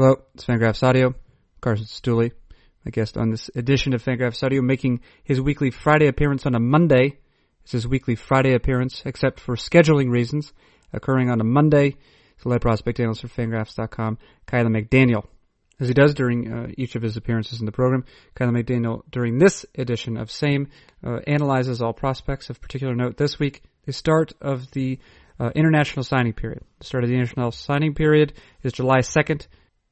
Hello, it's Fangraphs Audio. Carson Cistulli, my guest on this edition of Fangraphs Audio, making his weekly Friday appearance on a Monday. It's his weekly Friday appearance, except for scheduling reasons, occurring on a Monday. It's a lead prospect analyst for Fangraphs.com, Kiley McDaniel. As he does during uh, each of his appearances in the program, Kiley McDaniel, during this edition of SAME, uh, analyzes all prospects of particular note this week, the start of the uh, international signing period. The start of the international signing period is July 2nd, on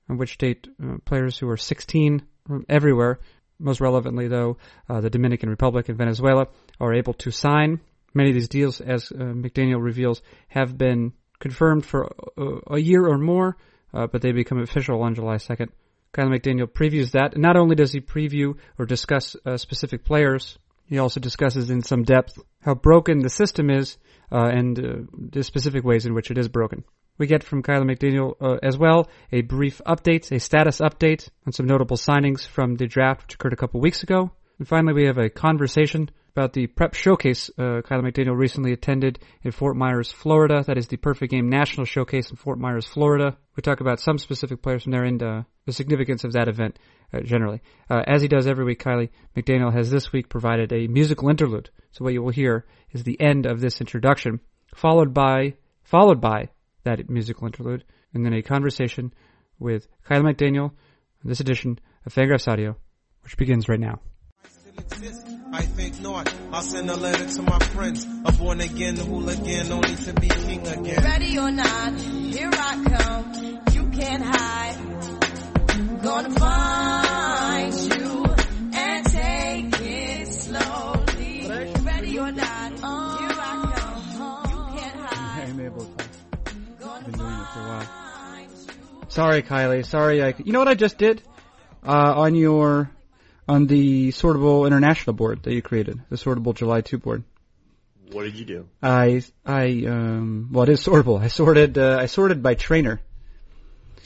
which date uh, players who are 16 from everywhere, most relevantly though, uh, the Dominican Republic and Venezuela, are able to sign. Many of these deals, as uh, McDaniel reveals, have been confirmed for a, a year or more, uh, but they become official on July 2nd. Kiley McDaniel previews that. And not only does he preview or discuss uh, specific players, he also discusses in some depth how broken the system is uh, and uh, the specific ways in which it is broken. We get from Kiley McDaniel uh, as well a brief update, a status update on some notable signings from the draft which occurred a couple weeks ago. And finally, we have a conversation about the prep showcase uh, Kiley McDaniel recently attended in Fort Myers, Florida. That is the Perfect Game National Showcase in Fort Myers, Florida. We talk about some specific players from there and uh, the significance of that event uh, generally. Uh, as he does every week, Kiley McDaniel has this week provided a musical interlude. So what you will hear is the end of this introduction, followed by followed by that musical interlude, and then a conversation with Kiley McDaniel in this edition of Fangraphs Audio, which begins right now. I think not. I'll send a letter to my friends. A born again hooligan, only to be king again. Ready or not, here I come. You can't hide. Gonna find Sorry, Kiley. Sorry. I, you know what I just did? Uh, on your, on the Sortable International board that you created, the Sortable July 2 board. What did you do? I, I, um, well, it is sortable. I sorted, uh, I sorted by trainer.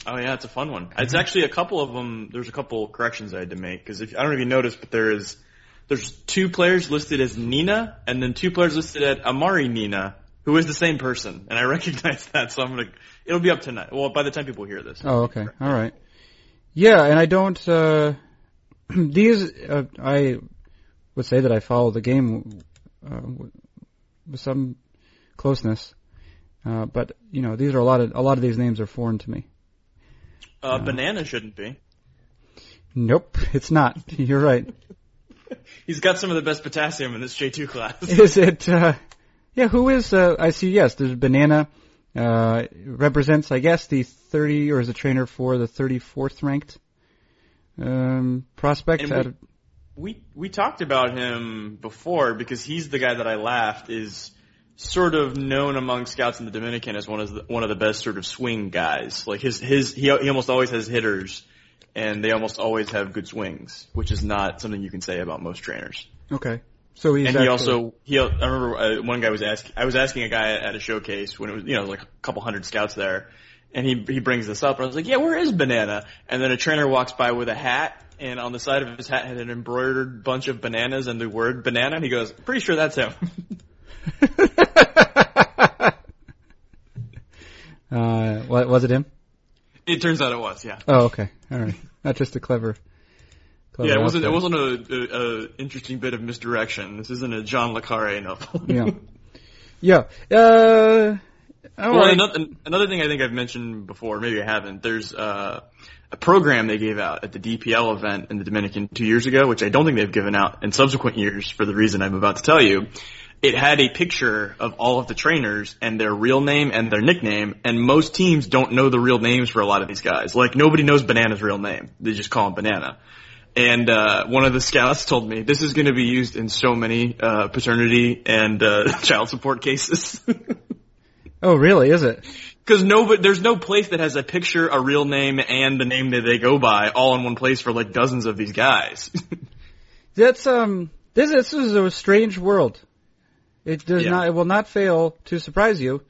Oh yeah, it's a fun one. It's actually a couple of them. There's a couple corrections I had to make because if I don't know if you noticed, but there is there's two players listed as Nina and then two players listed at Amari Nina, who is the same person, and I recognize that. So I'm gonna. It'll be up tonight. Well, by the time people hear this. Oh, okay. All right. Yeah, and I don't, uh, these, uh, I would say that I follow the game, uh, with some closeness. Uh, but, you know, these are a lot of, a lot of these names are foreign to me. Uh, banana shouldn't be. Nope, it's not. You're right. He's got some of the best potassium in this J2 class. Is it? Uh, yeah. Who is? Uh, I see. Yes, there's banana. Uh, represents, I guess, the 30 or is a trainer for the 34th ranked um, prospect. Out of, we we talked about him before because he's the guy that I laughed is sort of known among scouts in the Dominican as one of the, one of the best sort of swing guys. Like his his he he almost always has hitters, and they almost always have good swings, which is not something you can say about most trainers. okay. So he's and he also he I remember uh, one guy was asking I was asking a guy at a showcase when it was you know like a couple hundred scouts there. And he he brings this up, and I was like, "Yeah, where is Banana?" And then a trainer walks by with a hat, and on the side of his hat had an embroidered bunch of bananas and the word banana. And he goes, "Pretty sure that's him." uh, what was it him? it turns out it was, yeah. Oh, okay. All right. Not just a clever. Yeah, it wasn't. It wasn't a, a, a interesting bit of misdirection. This isn't a John le Carre novel. Yeah. Yeah. Uh, Well, right. another, another thing I think I've mentioned before, maybe I haven't. There's uh, a program they gave out at the DPL event in the Dominican two years ago, which I don't think they've given out in subsequent years for the reason I'm about to tell you. It had a picture of all of the trainers and their real name and their nickname, and most teams don't know the real names for a lot of these guys. Like nobody knows Banana's real name; they just call him Banana. And uh, one of the scouts told me this is going to be used in so many uh, paternity and uh, child support cases. oh, really? Is it? Because no, but there's no place that has a picture, a real name, and the name that they go by all in one place for like dozens of these guys. That's um. This this is a strange world. It does Yeah. not. It will not fail to surprise you,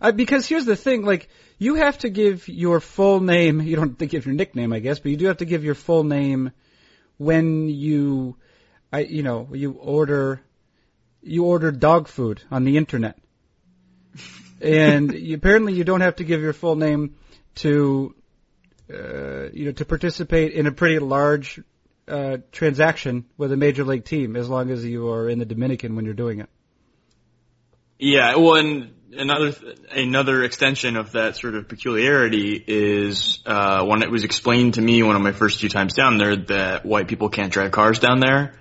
uh, because here's the thing. Like you have to give your full name. You don't have to give your nickname, I guess, but you do have to give your full name when you, I you know you order, you order dog food on the internet, and you, apparently you don't have to give your full name to uh, you know, to participate in a pretty large uh, transaction with a major league team, as long as you are in the Dominican when you're doing it. Yeah, well, and another another extension of that sort of peculiarity is uh, when it was explained to me one of my first few times down there that white people can't drive cars down there,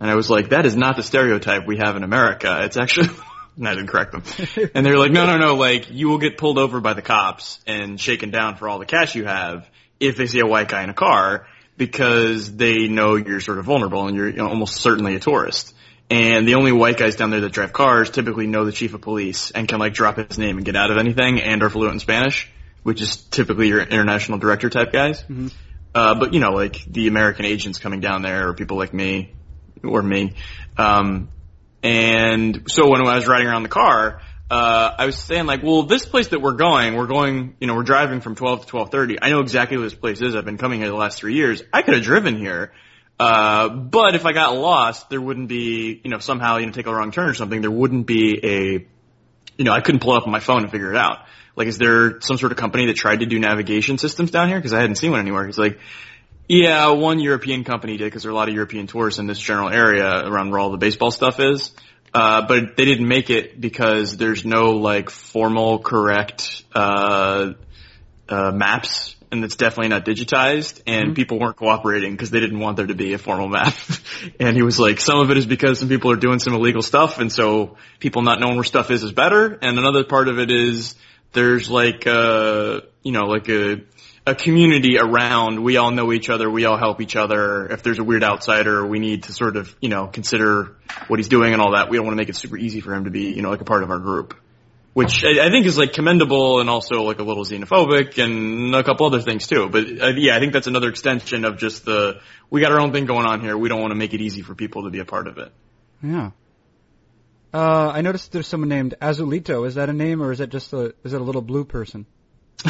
and I was like, that is not the stereotype we have in America. It's actually. And I didn't correct them. And they were like, no, no, no, like, you will get pulled over by the cops and shaken down for all the cash you have if they see a white guy in a car because they know you're sort of vulnerable and you're you know, almost certainly a tourist. And the only white guys down there that drive cars typically know the chief of police and can like drop his name and get out of anything and are fluent in Spanish, which is typically your international director type guys. Uh, but you know, like the American agents coming down there or people like me or me, um, and so when I was riding around the car, uh, I was saying like, well, this place that we're going, we're going, you know, we're driving from 12 to 12:30. I know exactly what this place is. I've been coming here the last three years. I could have driven here, uh, but if I got lost, there wouldn't be, you know, somehow you know take a wrong turn or something. There wouldn't be a, you know, I couldn't pull up on my phone and figure it out. Like, is there some sort of company that tried to do navigation systems down here? Because I hadn't seen one anywhere. He's like, yeah, one European company did because there are a lot of European tourists in this general area around where all the baseball stuff is. Uh, but they didn't make it because there's no like formal correct, uh, uh, maps and it's definitely not digitized and people weren't cooperating because they didn't want there to be a formal map. and he was like, some of it is because some people are doing some illegal stuff and so people not knowing where stuff is is better. And another part of it is there's like, uh, you know, like a, a community around. We all know each other. We all help each other. If there's a weird outsider, we need to sort of, you know, consider what he's doing and all that. We don't want to make it super easy for him to be, you know, like a part of our group. Which I, I think is like commendable and also like a little xenophobic and a couple other things too. But uh, yeah, I think that's another extension of just the, we got our own thing going on here. We don't want to make it easy for people to be a part of it. Yeah. Uh, I noticed there's someone named Azulito. Is that a name or is that just a is it a little blue person?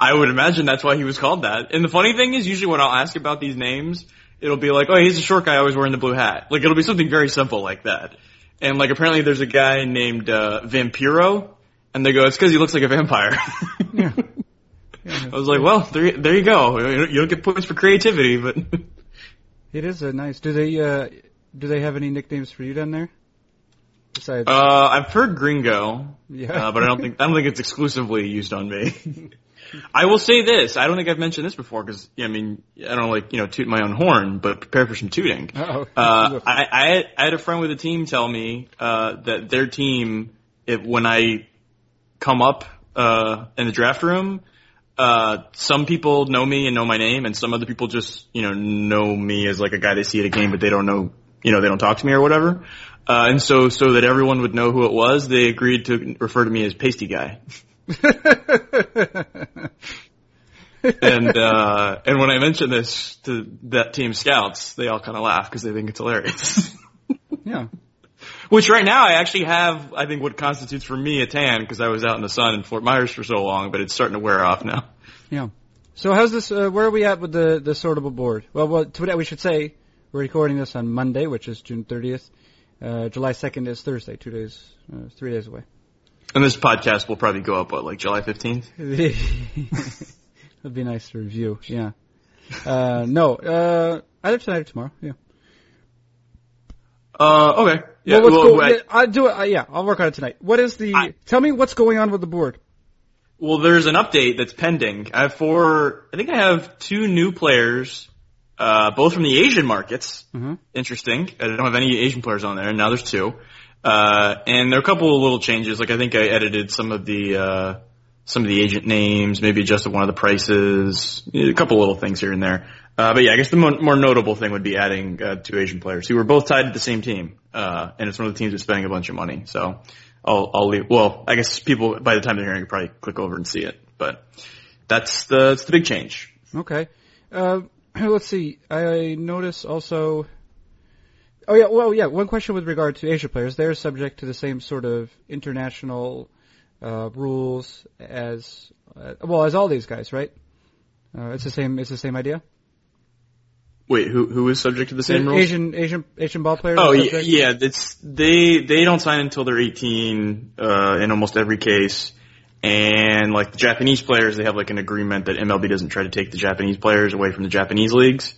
I would imagine that's why he was called that. And the funny thing is, usually when I'll ask about these names, it'll be like, oh, he's a short guy always wearing the blue hat. Like, it'll be something very simple like that. And like, apparently there's a guy named, uh, Vampiro, and they go, it's cause he looks like a vampire. Yeah. I was like, well, there, there you go. You don't get points for creativity, but It is a nice. Do they uh do they have any nicknames for you down there? Besides, uh, I've heard Gringo, yeah, uh, but I don't think I don't think it's exclusively used on me. I will say this: I don't think I've mentioned this before because I mean I don't like you know toot my own horn, but prepare for some tooting. Uh-oh. Uh, I, I had, I had a friend with a team tell me uh, that their team, if when I come up uh, in the draft room, uh, some people know me and know my name, and some other people just you know know me as like a guy they see at a game, but they don't know you know they don't talk to me or whatever. Uh, and so so that everyone would know who it was, they agreed to refer to me as Pasty Guy. and uh, and when I mention this to that team scouts, they all kind of laugh because they think it's hilarious. yeah. Which right now I actually have, I think, what constitutes for me a tan because I was out in the sun in Fort Myers for so long, but it's starting to wear off now. Yeah. So how's this? Uh, where are we at with the the sortable board? Well, well, today we should say we're recording this on Monday, which is June 30th. Uh, July 2nd is Thursday, two days, uh, three days away. And this podcast will probably go up what, like July fifteenth? It'd be nice to review. Yeah. Uh, no. Uh, either tonight or tomorrow. Yeah. Uh, okay. Yeah. well, well, I, I'll do it. Uh, yeah, I'll work on it tonight. What is the? I- tell me what's going on with the board. Well, there's an update that's pending. I have four, I think I have two new players, uh, both from the Asian markets. Mhm. Interesting. I don't have any Asian players on there, and now there's two. Uh, and there are a couple of little changes. Like I think I edited some of the, uh, some of the agent names, maybe adjusted one of the prices, a couple little things here and there. Uh, but yeah, I guess the more, more notable thing would be adding, uh, two Asian players who were both tied to the same team. Uh, and it's one of the teams that's spending a bunch of money. So I'll, I'll leave, well, I guess people, by the time they're hearing probably click over and see it. But that's the, that's the big change. Okay. Uh, let's see. I notice also. Oh yeah. Well, yeah. One question with regard to Asia players. They're subject to the same sort of international uh, rules as uh, well as all these guys, right? Uh, it's the same. It's the same idea. Wait, who, who is subject to the same rules? Asian Asian Asian ball players. Oh yeah, yeah. It's they they don't sign until they're 18 uh, in almost every case, And like the Japanese players, they have like an agreement that MLB doesn't try to take the Japanese players away from the Japanese leagues.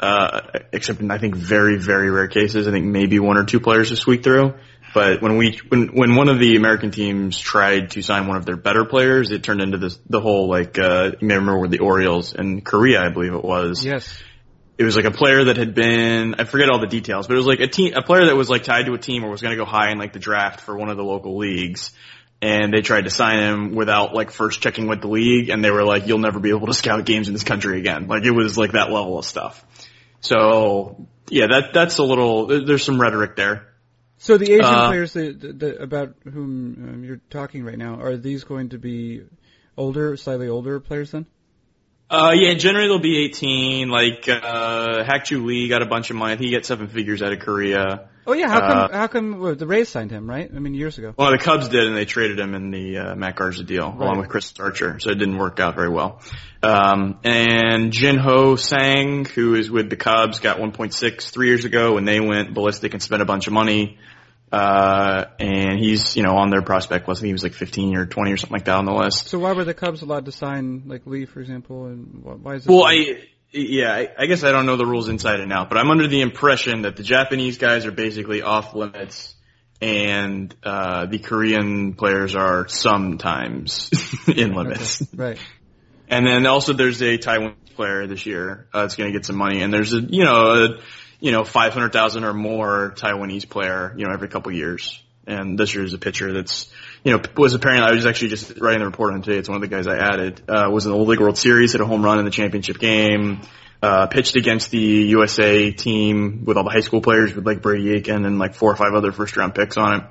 Uh, except in I think very, very rare cases. I think maybe one or two players have squeaked through. But when we, when, when one of the American teams tried to sign one of their better players, it turned into this, the whole like, uh, you may remember with the Orioles in Korea, I believe it was Yes. it was like a player that had been I forget all the details, but it was like a team a player that was like tied to a team or was going to go high in like the draft for one of the local leagues. And they tried to sign him without like first checking with the league and they were like, you'll never be able to scout games in this country again. Like it was like that level of stuff. So yeah, that, that's a little, there's some rhetoric there. So the Asian Uh, players that, that, about whom um, you're talking right now, are these going to be older, slightly older players then? Uh, yeah, generally they'll be 18. Like, uh, Hak-Ju Lee got a bunch of money. He got seven figures out of Korea. Oh yeah, how come? Uh, how come well, the Rays signed him, right? I mean, years ago. Well, the Cubs did, and they traded him in the uh, Matt Garza deal Right. along with Chris Archer, so it didn't work out very well. Um, and Jen-Ho Tseng, who is with the Cubs, got 1.6 three years ago when they went ballistic and spent a bunch of money. Uh, and he's, you know, on their prospect list. I think he was like 15 or 20 or something like that on the list. So why were the Cubs allowed to sign like Lee, for example, and why is this? Well, I, yeah, I, I guess I don't know the rules inside and out, but I'm under the impression that the Japanese guys are basically off limits and, uh, the Korean players are sometimes in limits. right. And then also there's a Taiwan player this year, uh, that's gonna get some money and there's a, you know, a, you know, 500,000 or more Taiwanese player, you know, every couple years. And this year is a pitcher that's, you know, was apparently, I was actually just writing the report on today. It's one of the guys I added, uh, was in the Old League World Series, hit a home run in the championship game, uh, pitched against the USA team with all the high school players with like Brady Aiken and like four or five other first round picks on it.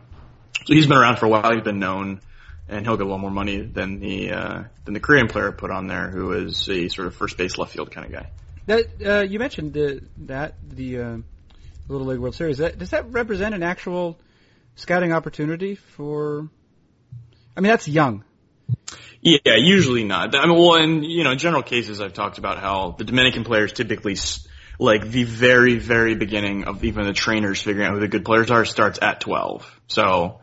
So he's been around for a while. He's been known and he'll get a lot more money than the, uh, than the Korean player put on there who is a sort of first base left field kind of guy. That uh, you mentioned the, that the uh, Little League World Series. That, does that represent an actual scouting opportunity for? I mean, that's young. Yeah, usually not. I mean, well, in you know, general cases, I've talked about how the Dominican players typically, like the very, very beginning of even the trainers figuring out who the good players are starts at 12. So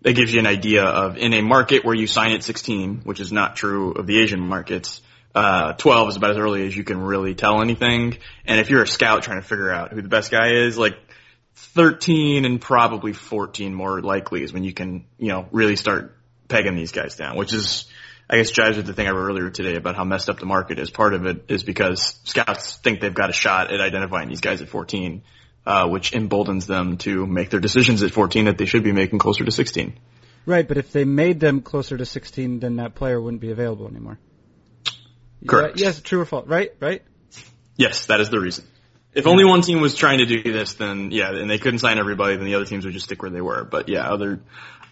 that gives you an idea of in a market where you sign at 16, which is not true of the Asian markets. Uh, 12 is about as early as you can really tell anything. And if you're a scout trying to figure out who the best guy is, like 13 and probably 14 more likely is when you can, you know, really start pegging these guys down, which is, I guess jives with the thing I wrote earlier today about how messed up the market is. Part of it is because scouts think they've got a shot at identifying these guys at 14, uh, which emboldens them to make their decisions at 14 that they should be making closer to 16. Right, but if they made them closer to 16, then that player wouldn't be available anymore. Correct. Yes, true or false? Right, right. Yes, that is the reason. If only one team was trying to do this, then yeah, and they couldn't sign everybody, then the other teams would just stick where they were. But yeah, other,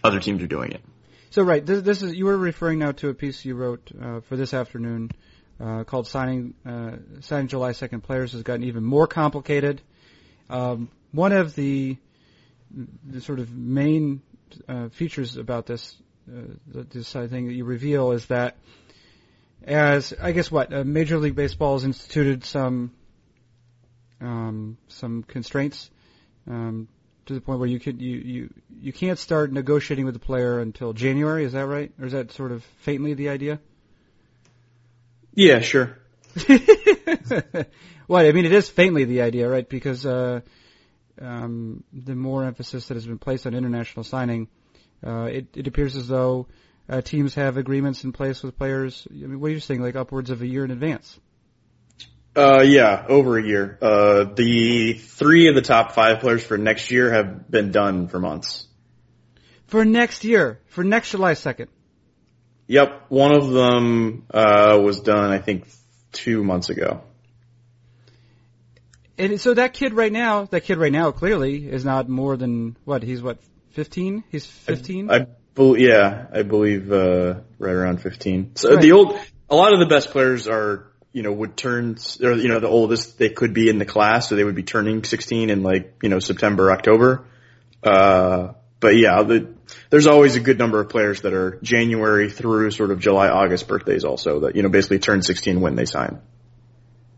other teams are doing it. So right, this, this is you were referring now to a piece you wrote uh, for this afternoon uh, called "Signing uh, Signing July Second Players" has gotten even more complicated. Um, one of the, the sort of main uh, features about this uh, this thing that you reveal is that as I guess what uh, Major League Baseball has instituted some um, some constraints um, to the point where you could you, you you can't start negotiating with the player until January. Is that right, or is that sort of faintly the idea? Yeah, sure. what I mean, it is faintly the idea, right? Because uh, um, the more emphasis that has been placed on international signing, uh, it, it appears as though uh, teams have agreements in place with players. I mean, what are you saying? Like upwards of a year in advance. Uh, yeah, over a year. Uh, the three of the top five players for next year have been done for months. For next year, for next July 2nd. Yep, one of them, uh, was done, I think, two months ago. And so that kid right now, that kid right now clearly is not more than, what, he's what, 15? He's 15? I, bel yeah, I believe, uh, right around 15. So Right. the old, a lot of the best players are, you know, would turn, or, you know, the oldest they could be in the class, so they would be turning 16 in like, you know, September, October. Uh, but yeah, the, there's always a good number of players that are January through sort of July, August birthdays also that, you know, basically turn 16 when they sign.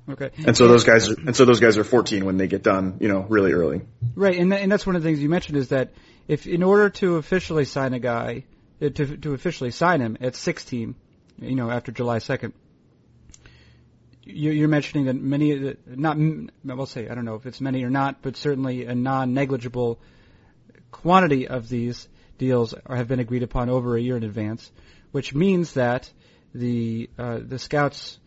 okay. And so those guys, are, and so those guys are 14 when they get done, you know, really early. Right, and, tha- and that's one of the things you mentioned is that if in order to officially sign a guy, uh, to to officially sign him at 16. You know, after July 2nd. You- You're mentioning that many, of the- not, we'll say, I don't know if it's many or not, but certainly a non-negligible quantity of these deals have been agreed upon over a year in advance, which means that the uh, the scouts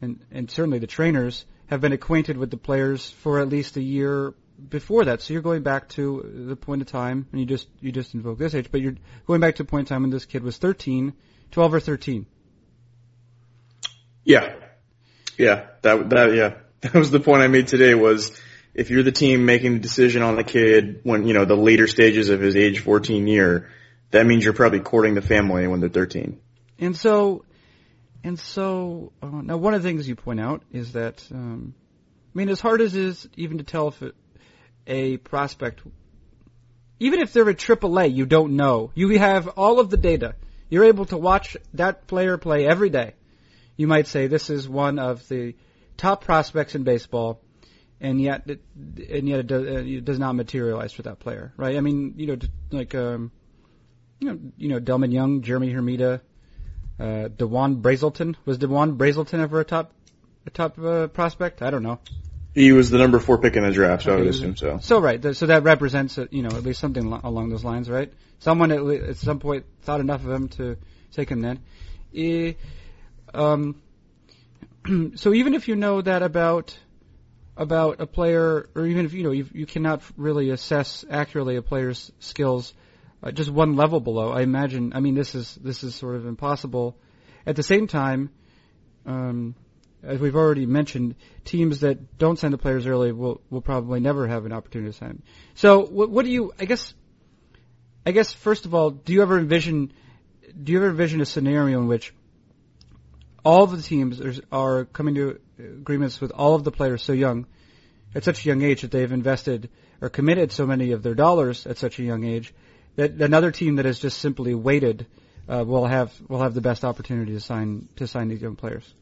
and and certainly the trainers have been acquainted with the players for at least a year before that. So you're going back to the point of time, and you just you just invoke this age, but you're going back to a point in time when this kid was 13, 12 or 13. Yeah. Yeah. That, that, yeah. That was the point I made today was if you're the team making the decision on the kid when, you know, the later stages of his age 14 year, that means you're probably courting the family when they're 13. And so, and so, uh, now one of the things you point out is that, um, I mean, as hard as it is even to tell if a, a prospect, even if they're a triple A, you don't know. You have all of the data. You're able to watch that player play every day. You might say this is one of the top prospects in baseball, and yet, it, and yet it does, uh, it does not materialize for that player, right? I mean, you know, like, um, you know, you know, Delmon Young, Jeremy Hermida, uh, Dewon Brazelton. Was Dewon Brazelton ever a top, a top uh, prospect? I don't know. He was the number four pick in the draft, so I would assume so. So right, so that represents, uh, you know, at least something along those lines, right? Someone at, le- at some point thought enough of him to take him then. Eh, um, so even if you know that about about a player, or even if you know you, you cannot really assess accurately a player's skills, uh, just one level below, I imagine. I mean, this is this is sort of impossible. At the same time, um, as we've already mentioned, teams that don't sign the players early will will probably never have an opportunity to sign. So, what, what do you? I guess, I guess first of all, do you ever envision? Do you ever envision a scenario in which all of the teams are, are coming to agreements with all of the players so young, at such a young age that they've invested or committed so many of their dollars at such a young age that another team that has just simply waited uh, will have will have the best opportunity to sign to sign these young players.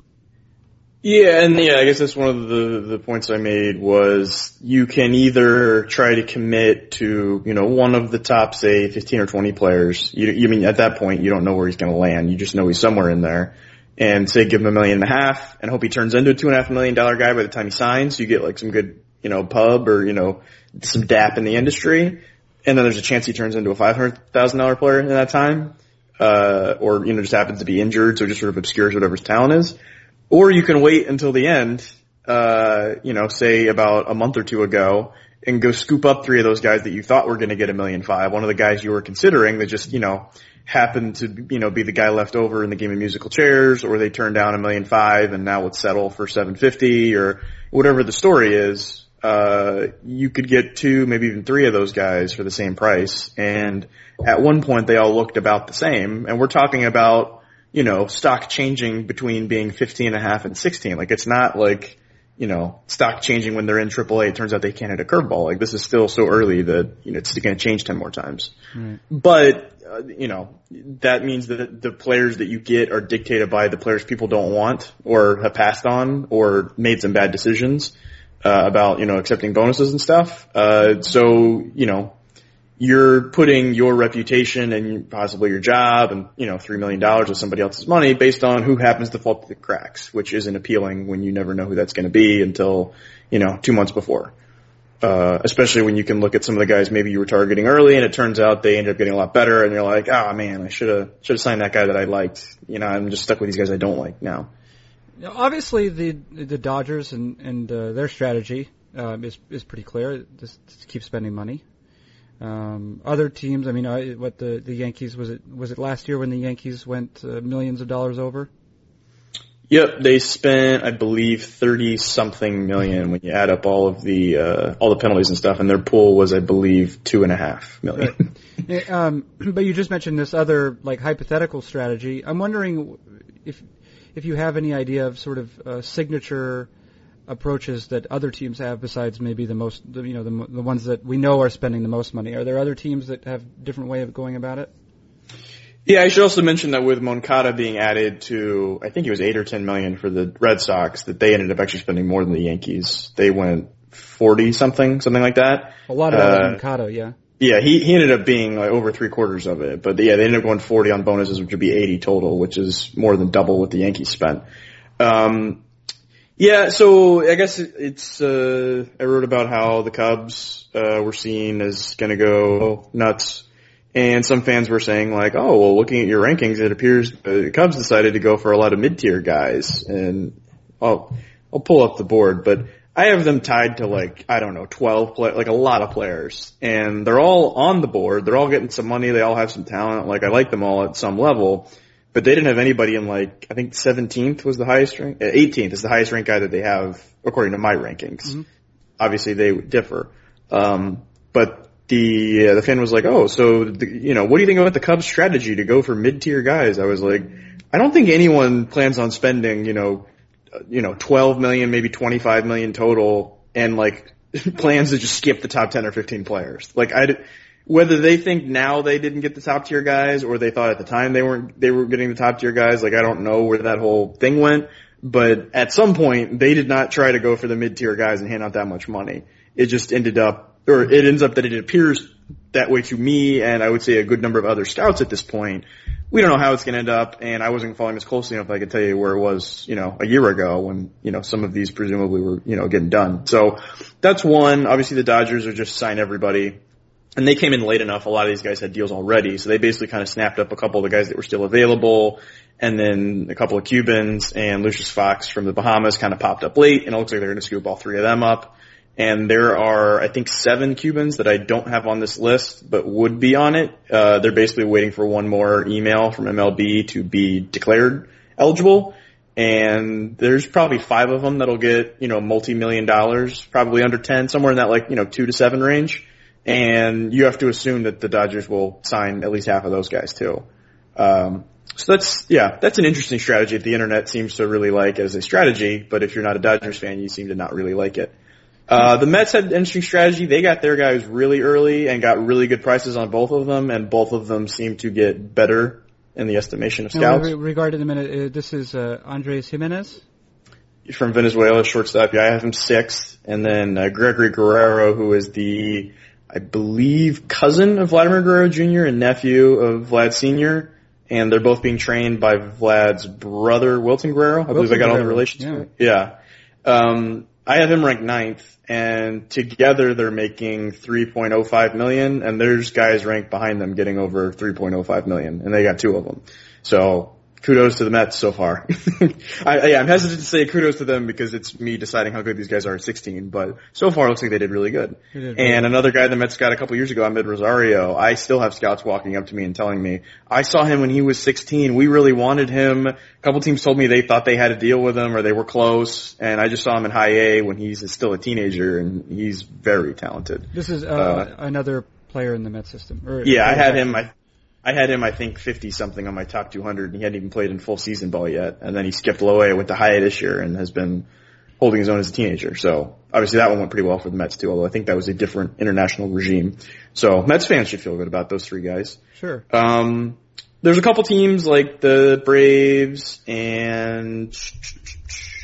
Yeah, and yeah, I guess that's one of the the points I made was you can either try to commit to you know one of the top say 15 or 20 players. You you mean at that point you don't know where he's going to land. You just know he's somewhere in there, and say give him a million and a half and hope he turns into a two and a half million dollar guy by the time he signs. You get like some good you know pub or you know some dap in the industry, and then there's a chance he turns into a five hundred thousand dollar player in that time, uh, or you know just happens to be injured, so just sort of obscures whatever his talent is. Or you can wait until the end, uh, you know, say about a month or two ago, and go scoop up three of those guys that you thought were going to get a million five. One of the guys you were considering that just, you know, happened to, you know, be the guy left over in the game of musical chairs, or they turned down a million five and now would settle for 750 or whatever the story is. Uh, you could get two, maybe even three of those guys for the same price. And at one point they all looked about the same. And we're talking about, you know, stock changing between being 15 and a half and 16. Like it's not like, you know, stock changing when they're in AAA. It turns out they can't hit a curveball. Like this is still so early that, you know, it's going to change 10 more times. But, uh, you know, that means that the players that you get are dictated by the players people don't want or have passed on or made some bad decisions, uh, about, you know, accepting bonuses and stuff. Uh, so, you know, you're putting your reputation and possibly your job and, you know, three million dollars of somebody else's money based on who happens to fall through the cracks, which isn't appealing when you never know who that's going to be until, you know, two months before. Uh, especially when you can look at some of the guys maybe you were targeting early and it turns out they ended up getting a lot better and you're like, oh man, I should have, should have signed that guy that I liked. You know, I'm just stuck with these guys I don't like now. Obviously, the the Dodgers and and uh, their strategy um, is is pretty clear. Just keep spending money. Um, other teams, I mean, I, what the the Yankees was it was it last year when the Yankees went uh, millions of dollars over? Yep, they spent, I believe, thirty something million when you add up all of the uh, all the penalties and stuff, and their pool was, I believe, two and a half million. Yeah, um, but you just mentioned this other like hypothetical strategy. I'm wondering if if you have any idea of sort of uh, signature approaches that other teams have besides maybe the most you know the the ones that we know are spending the most money. Are there other teams that have different way of going about it? yeah, I should also mention that with Moncada being added to, I think it was eight or ten million for the Red Sox, that they ended up actually spending more than the Yankees. They went forty something, something like that. A lot of Uh, Mercado, yeah. Yeah, he, he ended up being like over three quarters of it, but yeah, they ended up going 40 on bonuses, which would be 80 total, which is more than double what the Yankees spent. Um, yeah, so I guess it's, uh, I wrote about how the Cubs, uh, were seen as gonna go nuts. And some fans were saying like, oh, well, looking at your rankings, it appears the Cubs decided to go for a lot of mid-tier guys. And I'll, I'll pull up the board, but I have them tied to like, I don't know, 12 play, like a lot of players. And they're all on the board. They're all getting some money. They all have some talent. Like I like them all at some level, but they didn't have anybody in like, I think 17th was the highest rank, uh, 18th is the highest ranked guy that they have according to my rankings. Mm-hmm. Obviously they differ. Um, but the, uh, the fan was like, oh, so, the, you know, what do you think about the Cubs strategy to go for mid-tier guys? I was like, I don't think anyone plans on spending, you know, you know, 12 million, maybe 25 million total and like plans to just skip the top 10 or 15 players. Like I, whether they think now they didn't get the top tier guys or they thought at the time they weren't, they were getting the top tier guys, like I don't know where that whole thing went, but at some point they did not try to go for the mid tier guys and hand out that much money. It just ended up, or it ends up that it appears that way to me and I would say a good number of other scouts at this point we don't know how it's going to end up, and I wasn't following this closely enough. I could tell you where it was, you know, a year ago when you know some of these presumably were, you know, getting done. So that's one. Obviously, the Dodgers are just sign everybody, and they came in late enough. A lot of these guys had deals already, so they basically kind of snapped up a couple of the guys that were still available, and then a couple of Cubans and Lucius Fox from the Bahamas kind of popped up late, and it looks like they're going to scoop all three of them up and there are, I think, seven Cubans that I don't have on this list, but would be on it. Uh, they're basically waiting for one more email from MLB to be declared eligible. And there's probably five of them that'll get, you know, multi-million dollars, probably under 10, somewhere in that like, you know, two to seven range. And you have to assume that the Dodgers will sign at least half of those guys too. Um, so that's, yeah, that's an interesting strategy that the internet seems to really like as a strategy, but if you're not a Dodgers fan, you seem to not really like it. Uh, the Mets had an interesting strategy. They got their guys really early and got really good prices on both of them, and both of them seem to get better in the estimation of scouts. Regarding minute, uh, this is uh, Andres Gimenez. From Venezuela, shortstop. Yeah, I have him sixth, and then uh, Gregory Guerrero, who is the, I believe, cousin of Vladimir Guerrero Jr. and nephew of Vlad Sr. And they're both being trained by Vlad's brother, Wilton Guerrero. I believe I got all the relations. Yeah. yeah. Um, I have him ranked ninth, and together they're making 3.05 million, and there's guys ranked behind them getting over 3.05 million, and they got two of them. So kudos to the Mets so far. I, yeah, I'm hesitant to say kudos to them because it's me deciding how good these guys are at 16, but so far it looks like they did really good. Did and another guy the Mets got a couple years ago, Amed Rosario, I still have scouts walking up to me and telling me, I saw him when he was 16. We really wanted him. A couple teams told me they thought they had a deal with him or they were close, and I just saw him in high A when he's still a teenager, and he's very talented. This is uh, Uh, another player in the Met system. Yeah, I had him. I, I had him. I think fifty something on my top 200, and he hadn't even played in full season ball yet. And then he skipped low A, went to high A this year, and has been holding his own as a teenager. So obviously that one went pretty well for the Mets too. Although I think that was a different international regime. So Mets fans should feel good about those three guys. Sure. Um, there's a couple teams like the Braves and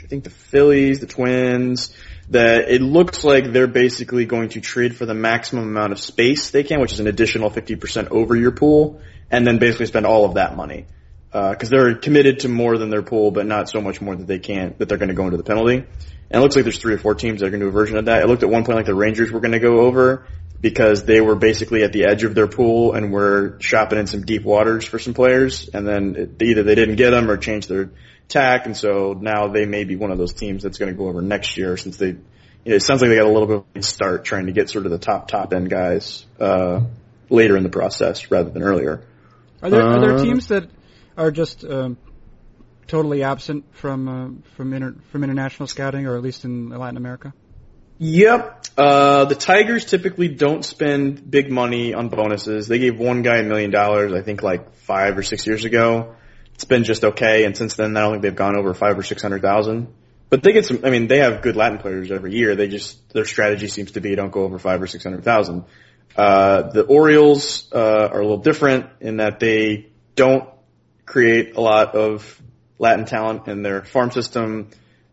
I think the Phillies, the Twins, that it looks like they're basically going to trade for the maximum amount of space they can, which is an additional 50% over your pool, and then basically spend all of that money. Because they're committed to more than their pool, but not so much more that they can't, that they're going to go into the penalty. And it looks like there's three or four teams that are going to do a version of that. It looked at one point like the Rangers were going to go over because they were basically at the edge of their pool and were shopping in some deep waters for some players, and then it, either they didn't get them or changed their tack, and so now they may be one of those teams that's going to go over next year since they. You know, it sounds like they got a little bit of a start trying to get sort of the top top end guys uh, later in the process rather than earlier. Are there are there Uh, teams that are just um, totally absent from uh, from inter- from international scouting, or at least in Latin America? Yep. Uh, the Tigers typically don't spend big money on bonuses. They gave one guy a million dollars, I think like five or six years ago. It's been just okay, and since then I don't think they've gone over five or six hundred thousand. But they get some, I mean, they have good Latin players every year. They just, their strategy seems to be don't go over five or six hundred thousand. Uh, the Orioles, uh, are a little different in that they don't create a lot of Latin talent in their farm system.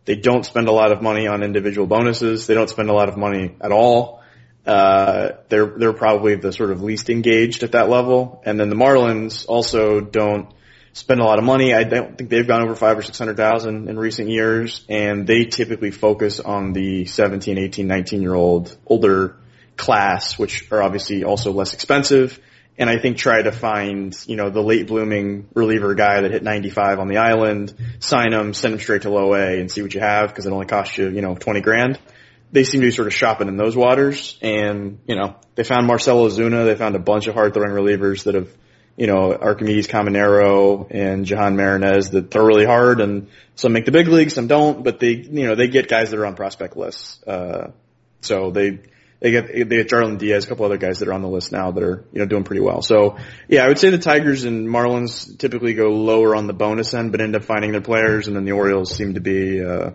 They don't spend a lot of money on individual bonuses. They don't spend a lot of money at all. Uh, they're they're probably the sort of least engaged at that level, and then the Marlins also don't spend a lot of money. I don't think they've gone over five or six hundred thousand in recent years, and they typically focus on the 17, 18, 19 year old older class, which are obviously also less expensive. And I think try to find, you know, the late blooming reliever guy that hit 95 on the island, sign him, send him straight to low A and see what you have because it only costs you, you know, 20 grand. They seem to be sort of shopping in those waters and, you know, they found Marcell Ozuna. They found a bunch of hard throwing relievers that have, you know, Archimedes Caminero and Jhan Marinez that throw really hard and some make the big leagues, some don't, but they, you know, they get guys that are on prospect lists. Uh, so they, they get they get Jarlin Diaz, a couple other guys that are on the list now that are you know doing pretty well. So yeah, I would say the Tigers and Marlins typically go lower on the bonus end, but end up finding their players, and then the Orioles seem to be uh,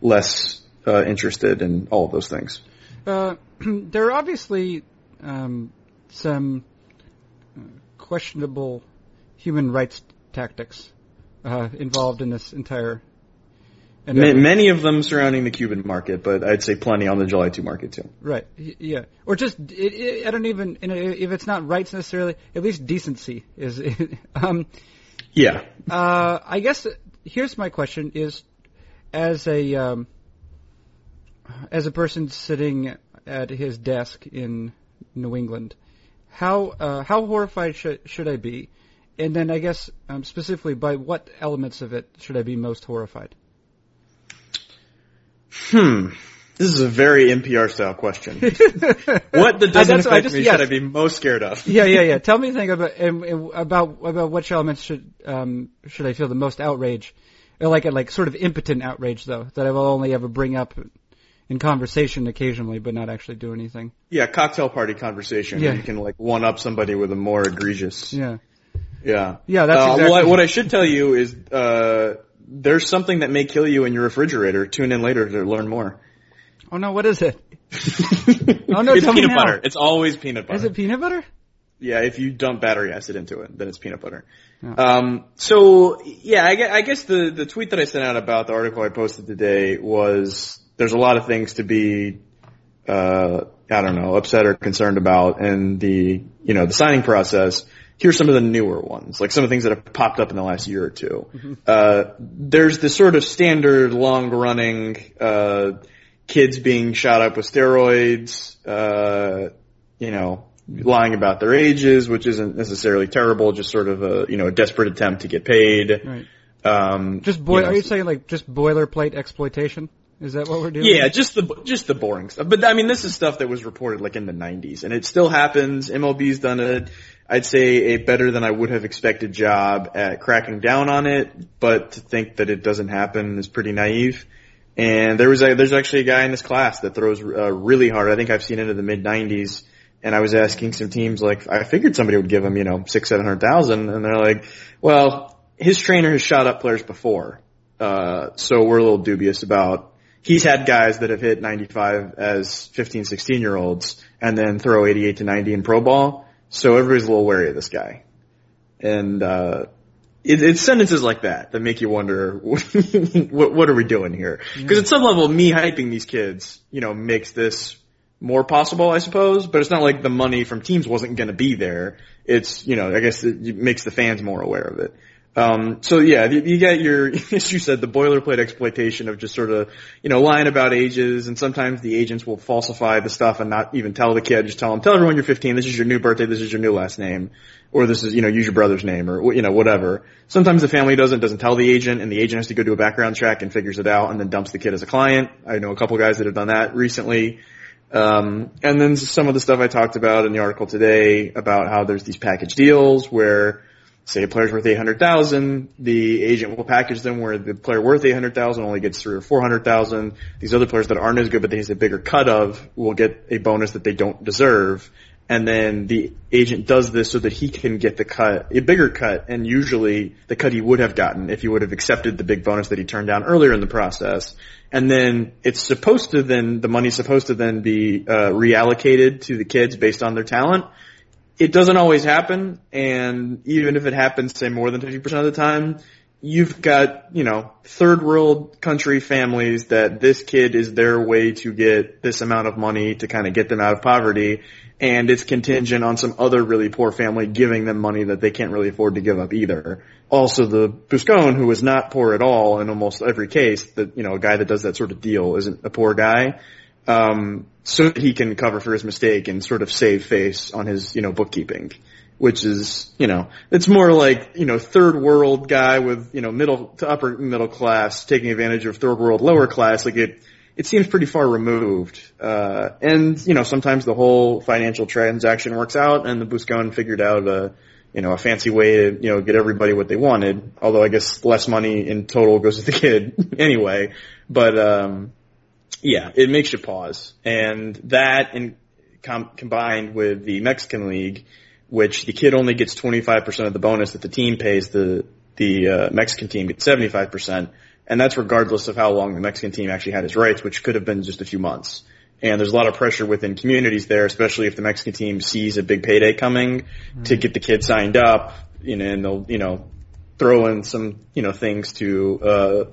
less uh, interested in all of those things. Uh, there are obviously um, some uh, questionable human rights tactics uh, involved in this entire. Ma- Many of them surrounding the Cuban market, but I'd say plenty on the July 2 market too. Right. Yeah. Or just it, it, I don't even you know, if it's not rights necessarily, at least decency is. um, Yeah. uh, I guess here's my question: is as a um, as a person sitting at his desk in New England, how uh, how horrified should should I be? And then I guess um, specifically by what elements of it should I be most horrified? Hmm. This is a very NPR style question. what that doesn't That's- I affect just- me yes. should I be most scared of? yeah, yeah, yeah. Tell me anything about about about which elements should um, should I feel the most outrage, or like a like sort of impotent outrage though that I will only ever bring up in conversation occasionally, but not actually do anything. Yeah, cocktail party conversation. Yeah. You can like one up somebody with a more egregious. Yeah, Yeah. Yeah, that's uh, exactly- what, what I should tell you is uh, there's something that may kill you in your refrigerator. Tune in later to learn more. Oh no, what is it? Oh, no, it's peanut butter. It's always peanut butter. Is it peanut butter? Yeah, if you dump battery acid into it, then it's peanut butter. Yeah. Um, so yeah, I guess, I guess the the tweet that I sent out about the article I posted today was there's a lot of things to be uh, I don't know upset or concerned about in the you know the signing process. Here's some of the newer ones, like some of the things that have popped up in the last year or 2 Uh, there's this sort of standard long running uh, kids being shot up with steroids. Uh, you know, lying about their ages, which isn't necessarily terrible, just sort of a, you know, a desperate attempt to get paid. Right. Um, Just boy. you know, Are you saying like just boilerplate exploitation? Is that what we're doing? yeah, just the just the boring stuff. But I mean, this is stuff that was reported like in the '90s, and it still happens. MLB's done it. I'd say a better than I would have expected job at cracking down on it, but to think that it doesn't happen is pretty naive. And there was a, there's actually a guy in this class that throws uh, really hard. I think I've seen it in the mid 90s. And I was asking some teams like, I figured somebody would give him, you know, six, seven hundred thousand. And they're like, well, his trainer has shot up players before. Uh, so we're a little dubious about, he's had guys that have hit 95 as 15, 16 year olds and then throw 88 to 90 in pro ball. So everybody's a little wary of this guy. And, uh, it, it's sentences like that that make you wonder what what are we doing here? Because at some level, me hyping these kids, you know, makes this more possible, I suppose. But it's not like the money from teams wasn't going to be there. It's you know, I guess it makes the fans more aware of it. Um, so yeah, you, you get your, as you said, the boilerplate exploitation of just sort of, you know, lying about ages, and sometimes the agents will falsify the stuff and not even tell the kid, just tell them, tell everyone you're 15, this is your new birthday, this is your new last name, or this is, you know, use your brother's name, or, you know, whatever. Sometimes the family doesn't, doesn't tell the agent, and the agent has to go do a background check and figures it out, and then dumps the kid as a client. I know a couple guys that have done that recently. Um, and then some of the stuff I talked about in the article today about how there's these package deals where, say a player's worth 800,000, the agent will package them where the player worth 800,000 only gets three or 400,000. These other players that aren't as good but they has a bigger cut of will get a bonus that they don't deserve. And then the agent does this so that he can get the cut, a bigger cut, and usually the cut he would have gotten if he would have accepted the big bonus that he turned down earlier in the process. And then it's supposed to then, the money's supposed to then be, uh, reallocated to the kids based on their talent it doesn't always happen, and even if it happens, say more than 50% of the time, you've got, you know, third world country families that this kid is their way to get this amount of money to kind of get them out of poverty. And it's contingent on some other really poor family giving them money that they can't really afford to give up either. Also the Buscone, who is not poor at all in almost every case, that, you know, a guy that does that sort of deal isn't a poor guy. Um, so that he can cover for his mistake and sort of save face on his, you know, bookkeeping which is, you know, it's more like, you know, third world guy with, you know, middle to upper middle class taking advantage of third world lower class. Like it, it seems pretty far removed. Uh, and, you know, sometimes the whole financial transaction works out and the Buscone figured out a, you know, a fancy way to, you know, get everybody what they wanted. Although I guess less money in total goes to the kid anyway. But, um, yeah, it makes you pause. And that and com- combined with the Mexican League, which the kid only gets 25% of the bonus that the team pays the the uh, Mexican team gets 75%, and that's regardless of how long the Mexican team actually had his rights, which could have been just a few months. And there's a lot of pressure within communities there, especially if the Mexican team sees a big payday coming mm-hmm. to get the kid signed up, you know, and they'll, you know, throw in some, you know, things to, uh,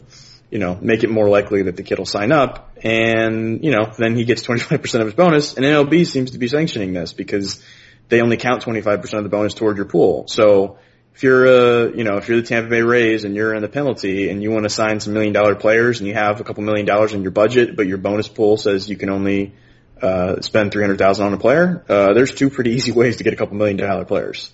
you know, make it more likely that the kid will sign up. And, you know, then he gets 25% of his bonus, and MLB seems to be sanctioning this because they only count 25% of the bonus toward your pool. So if you're uh, you know, if you're the Tampa Bay Rays and you're in the penalty and you want to sign some million dollar players and you have a couple million dollars in your budget, but your bonus pool says you can only, uh, spend 300,000 on a player, uh, there's two pretty easy ways to get a couple million dollar players.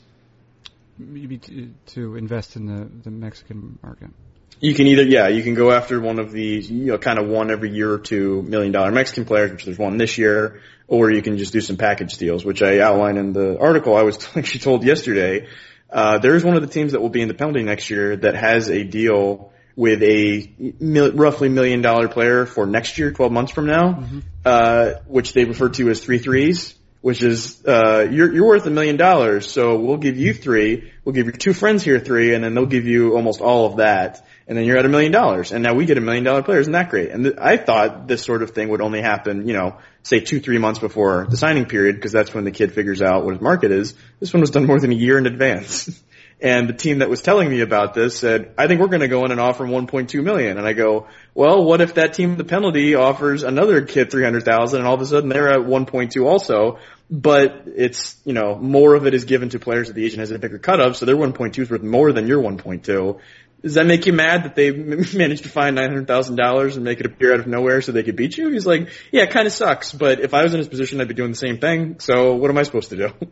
Maybe to, to invest in the, the Mexican market. You can either, yeah, you can go after one of these, you know, kind of one every year or two million dollar Mexican players, which there's one this year, or you can just do some package deals, which I outline in the article I was actually told yesterday. Uh, there's one of the teams that will be in the penalty next year that has a deal with a mil- roughly million dollar player for next year, 12 months from now, mm-hmm. uh, which they refer to as three threes which is uh, you're you're worth a million dollars, so we'll give you three, we'll give your two friends here three, and then they'll give you almost all of that, and then you're at a million dollars, and now we get a million dollar player. Isn't that great? And th- I thought this sort of thing would only happen, you know, say two three months before the signing period, because that's when the kid figures out what his market is. This one was done more than a year in advance. And the team that was telling me about this said, I think we're going to go in and offer him 1.2 million. And I go, well, what if that team, the penalty, offers another kid 300,000 and all of a sudden they're at 1.2 also? But it's, you know, more of it is given to players that the agent has a bigger cut of, so their 1.2 is worth more than your 1.2. Does that make you mad that they managed to find $900,000 and make it appear out of nowhere so they could beat you? He's like, yeah, it kind of sucks, but if I was in his position, I'd be doing the same thing, so what am I supposed to do?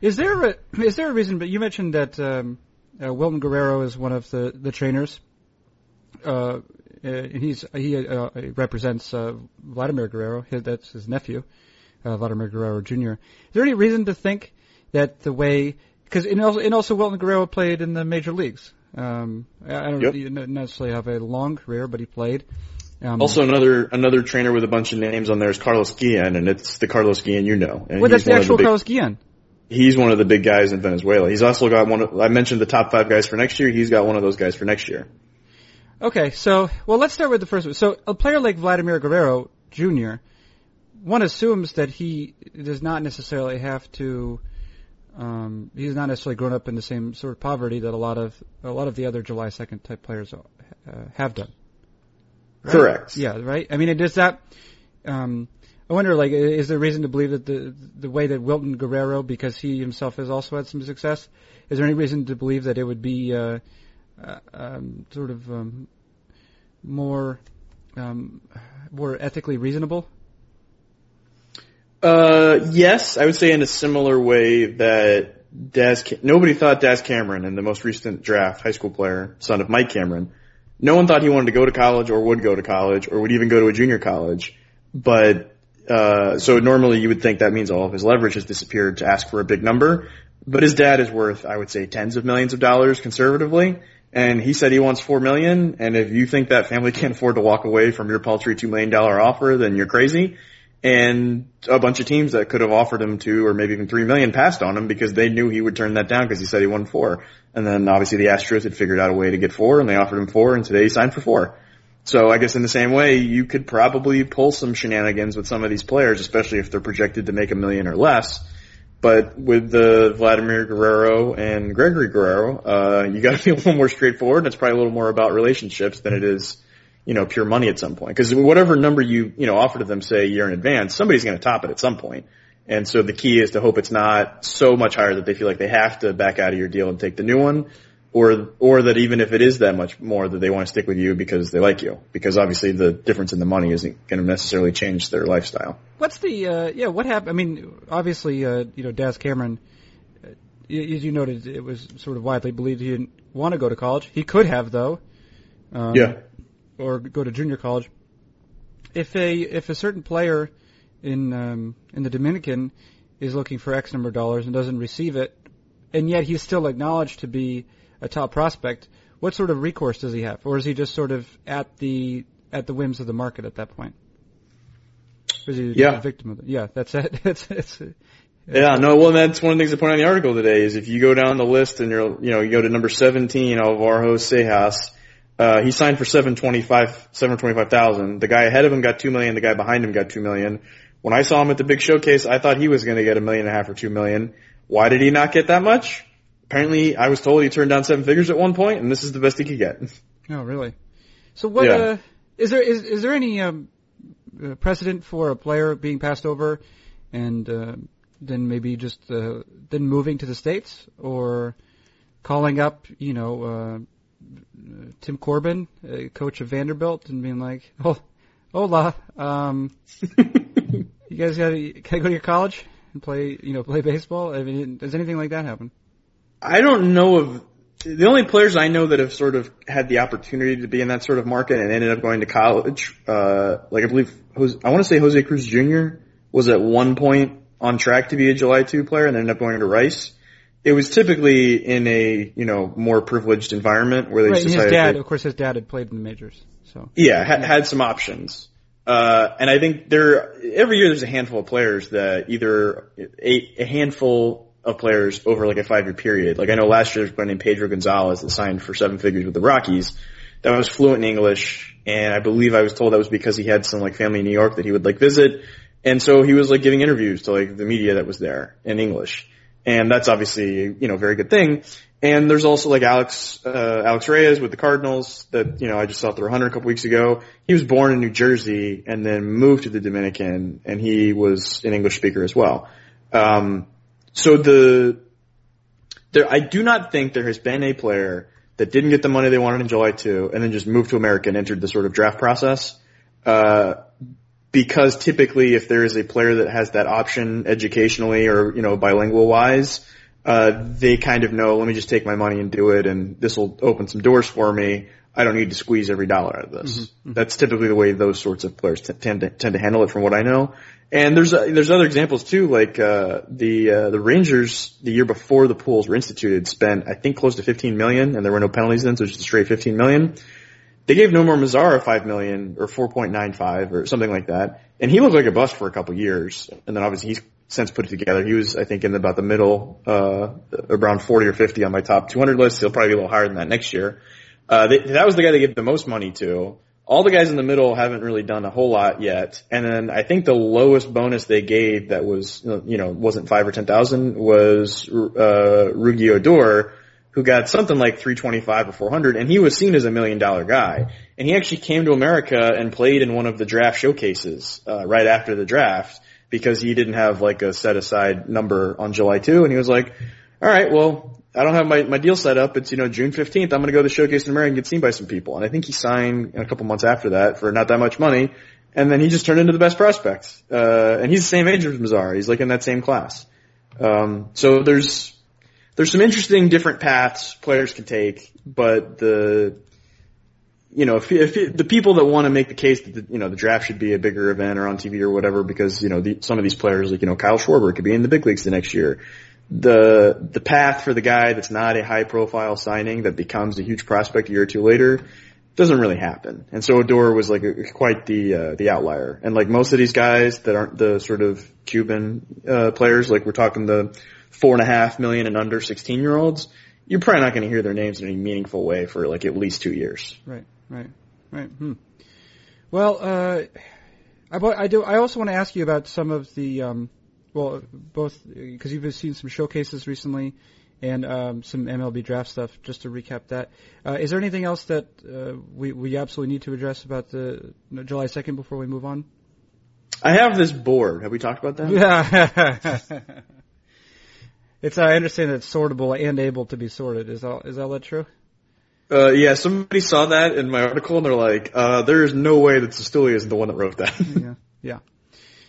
Is there a is there a reason? But you mentioned that um, uh, Wilton Guerrero is one of the the trainers. Uh, uh he's he uh, represents uh, Vladimir Guerrero. His, that's his nephew, uh, Vladimir Guerrero Jr. Is there any reason to think that the way because and also, and also Wilton Guerrero played in the major leagues. Um, I don't yep. necessarily have a long career, but he played. Um, also, another another trainer with a bunch of names on there is Carlos Guillen, and it's the Carlos Guillen you know. And well, that's the actual the big, Carlos Guillen he's one of the big guys in Venezuela. He's also got one of, I mentioned the top five guys for next year. He's got one of those guys for next year. Okay, so, well, let's start with the first one. So, a player like Vladimir Guerrero Jr., one assumes that he does not necessarily have to, um, he's not necessarily grown up in the same sort of poverty that a lot of, a lot of the other July 2nd type players uh, have done. Right? Correct. Yeah, right? I mean, does that, um, I wonder, like, is there reason to believe that the the way that Wilton Guerrero, because he himself has also had some success, is there any reason to believe that it would be uh, uh, um, sort of um, more um, more ethically reasonable? Uh, yes, I would say in a similar way that Daz. Nobody thought Daz Cameron in the most recent draft, high school player, son of Mike Cameron. No one thought he wanted to go to college or would go to college or would even go to a junior college. But uh, so normally you would think that means all of his leverage has disappeared to ask for a big number. But his dad is worth, I would say, tens of millions of dollars conservatively. And he said he wants four million. And if you think that family can't afford to walk away from your paltry two million dollar offer, then you're crazy. And a bunch of teams that could have offered him two or maybe even three million passed on him because they knew he would turn that down because he said he won four. And then obviously the Astros had figured out a way to get four and they offered him four and today he signed for four. So I guess in the same way, you could probably pull some shenanigans with some of these players, especially if they're projected to make a million or less. But with the Vladimir Guerrero and Gregory Guerrero, uh, you got to be a little more straightforward, and it's probably a little more about relationships than it is, you know, pure money at some point. Because whatever number you you know offer to them, say a year in advance, somebody's going to top it at some point. And so the key is to hope it's not so much higher that they feel like they have to back out of your deal and take the new one, or or that even if it is that much more, that they want to stick with you because they like you. Because obviously the difference in the money isn't going to necessarily change their lifestyle. What's the uh, yeah? What happened? I mean, obviously, uh, you know, Daz Cameron, uh, y- as you noted, it was sort of widely believed he didn't want to go to college. He could have though, um, Yeah. Or go to junior college. If a if a certain player in um, in the Dominican is looking for X number of dollars and doesn't receive it, and yet he's still acknowledged to be a top prospect, what sort of recourse does he have, or is he just sort of at the at the whims of the market at that point? Or is he Yeah. a victim of it? Yeah, that's it. It's, it's, Yeah, no, well, that's one of the things I point out in the article today is if you go down the list and you're, you know, you go to number 17, Alvaro Seijas, uh, he signed for 725, 725,000. The guy ahead of him got 2 million, the guy behind him got 2 million. When I saw him at the big showcase, I thought he was going to get a million and a half or 2 million. Why did he not get that much? Apparently, I was told he turned down seven figures at one point, and this is the best he could get. oh, really? So what? Yeah. Uh, is there is is there any um, uh, precedent for a player being passed over and uh, then maybe just uh, then moving to the states or calling up, you know, uh, Tim Corbin, uh, coach of Vanderbilt, and being like, "Oh, hola, um, you guys got I go to your college and play, you know, play baseball? I mean, does anything like that happen?" I don't know of the only players I know that have sort of had the opportunity to be in that sort of market and ended up going to college. Uh, like I believe, Jose, I want to say Jose Cruz Jr. was at one point on track to be a July 2 player and ended up going to Rice. It was typically in a, you know, more privileged environment where they Right, just and his dad, that- of course, his dad had played in the majors, so. yeah, had, had some options. Uh, and I think there, every year there's a handful of players that either, a, a handful of players over like a five year period. Like I know last year there was a guy named Pedro Gonzalez that signed for seven figures with the Rockies that was fluent in English. And I believe I was told that was because he had some like family in New York that he would like visit. And so he was like giving interviews to like the media that was there in English. And that's obviously, you know, a very good thing. And there's also like Alex, uh, Alex Reyes with the Cardinals that, you know, I just saw through 100 a couple weeks ago. He was born in New Jersey and then moved to the Dominican and he was an English speaker as well. Um, so the, there, I do not think there has been a player that didn't get the money they wanted in July 2 and then just moved to America and entered the sort of draft process. Uh, because typically if there is a player that has that option educationally or, you know, bilingual wise, uh, they kind of know, let me just take my money and do it and this will open some doors for me. I don't need to squeeze every dollar out of this. That's typically the way those sorts of players t- tend to, tend to handle it from what I know. And there's, uh, there's other examples too, like, uh, the, uh, the Rangers the year before the pools were instituted spent, I think close to 15 million and there were no penalties then, so just a straight 15 million. They gave Nomar Mazara five million or four point nine five or something like that, and he looked like a bust for a couple years. And then obviously he's since put it together. He was, I think, in about the middle, uh, around forty or fifty on my top two hundred list. He'll probably be a little higher than that next year. Uh, they, that was the guy they gave the most money to. All the guys in the middle haven't really done a whole lot yet. And then I think the lowest bonus they gave that was, you know, wasn't five or ten thousand was uh, Rugi Odor who got something like 325 or 400, and he was seen as a million dollar guy. And he actually came to America and played in one of the draft showcases uh, right after the draft because he didn't have like a set aside number on July 2, and he was like, "All right, well, I don't have my my deal set up. It's you know June 15th. I'm going to go to the showcase in America and get seen by some people." And I think he signed a couple months after that for not that much money. And then he just turned into the best prospect. Uh, and he's the same age as Mazara. He's like in that same class. Um, so there's, there's some interesting different paths players can take, but the, you know, if, if the people that want to make the case that the, you know the draft should be a bigger event or on TV or whatever, because you know the, some of these players like you know Kyle Schwarber could be in the big leagues the next year. The the path for the guy that's not a high profile signing that becomes a huge prospect a year or two later doesn't really happen. And so Odor was like a, quite the uh, the outlier. And like most of these guys that aren't the sort of Cuban uh, players, like we're talking the four and a half million and under 16 year olds, you're probably not going to hear their names in any meaningful way for like at least two years. Right, right, right. Hmm. Well, uh, I, I do. I also want to ask you about some of the um, well, both because you've seen some showcases recently and um, some MLB draft stuff. Just to recap that, uh, is there anything else that uh, we we absolutely need to address about the July second before we move on? I have this board. Have we talked about that? Yeah. it's I understand it's sortable and able to be sorted. Is all is all that true? Uh, yeah, somebody saw that in my article and they're like, uh, there is no way that Cistulli is the one that wrote that. yeah, yeah,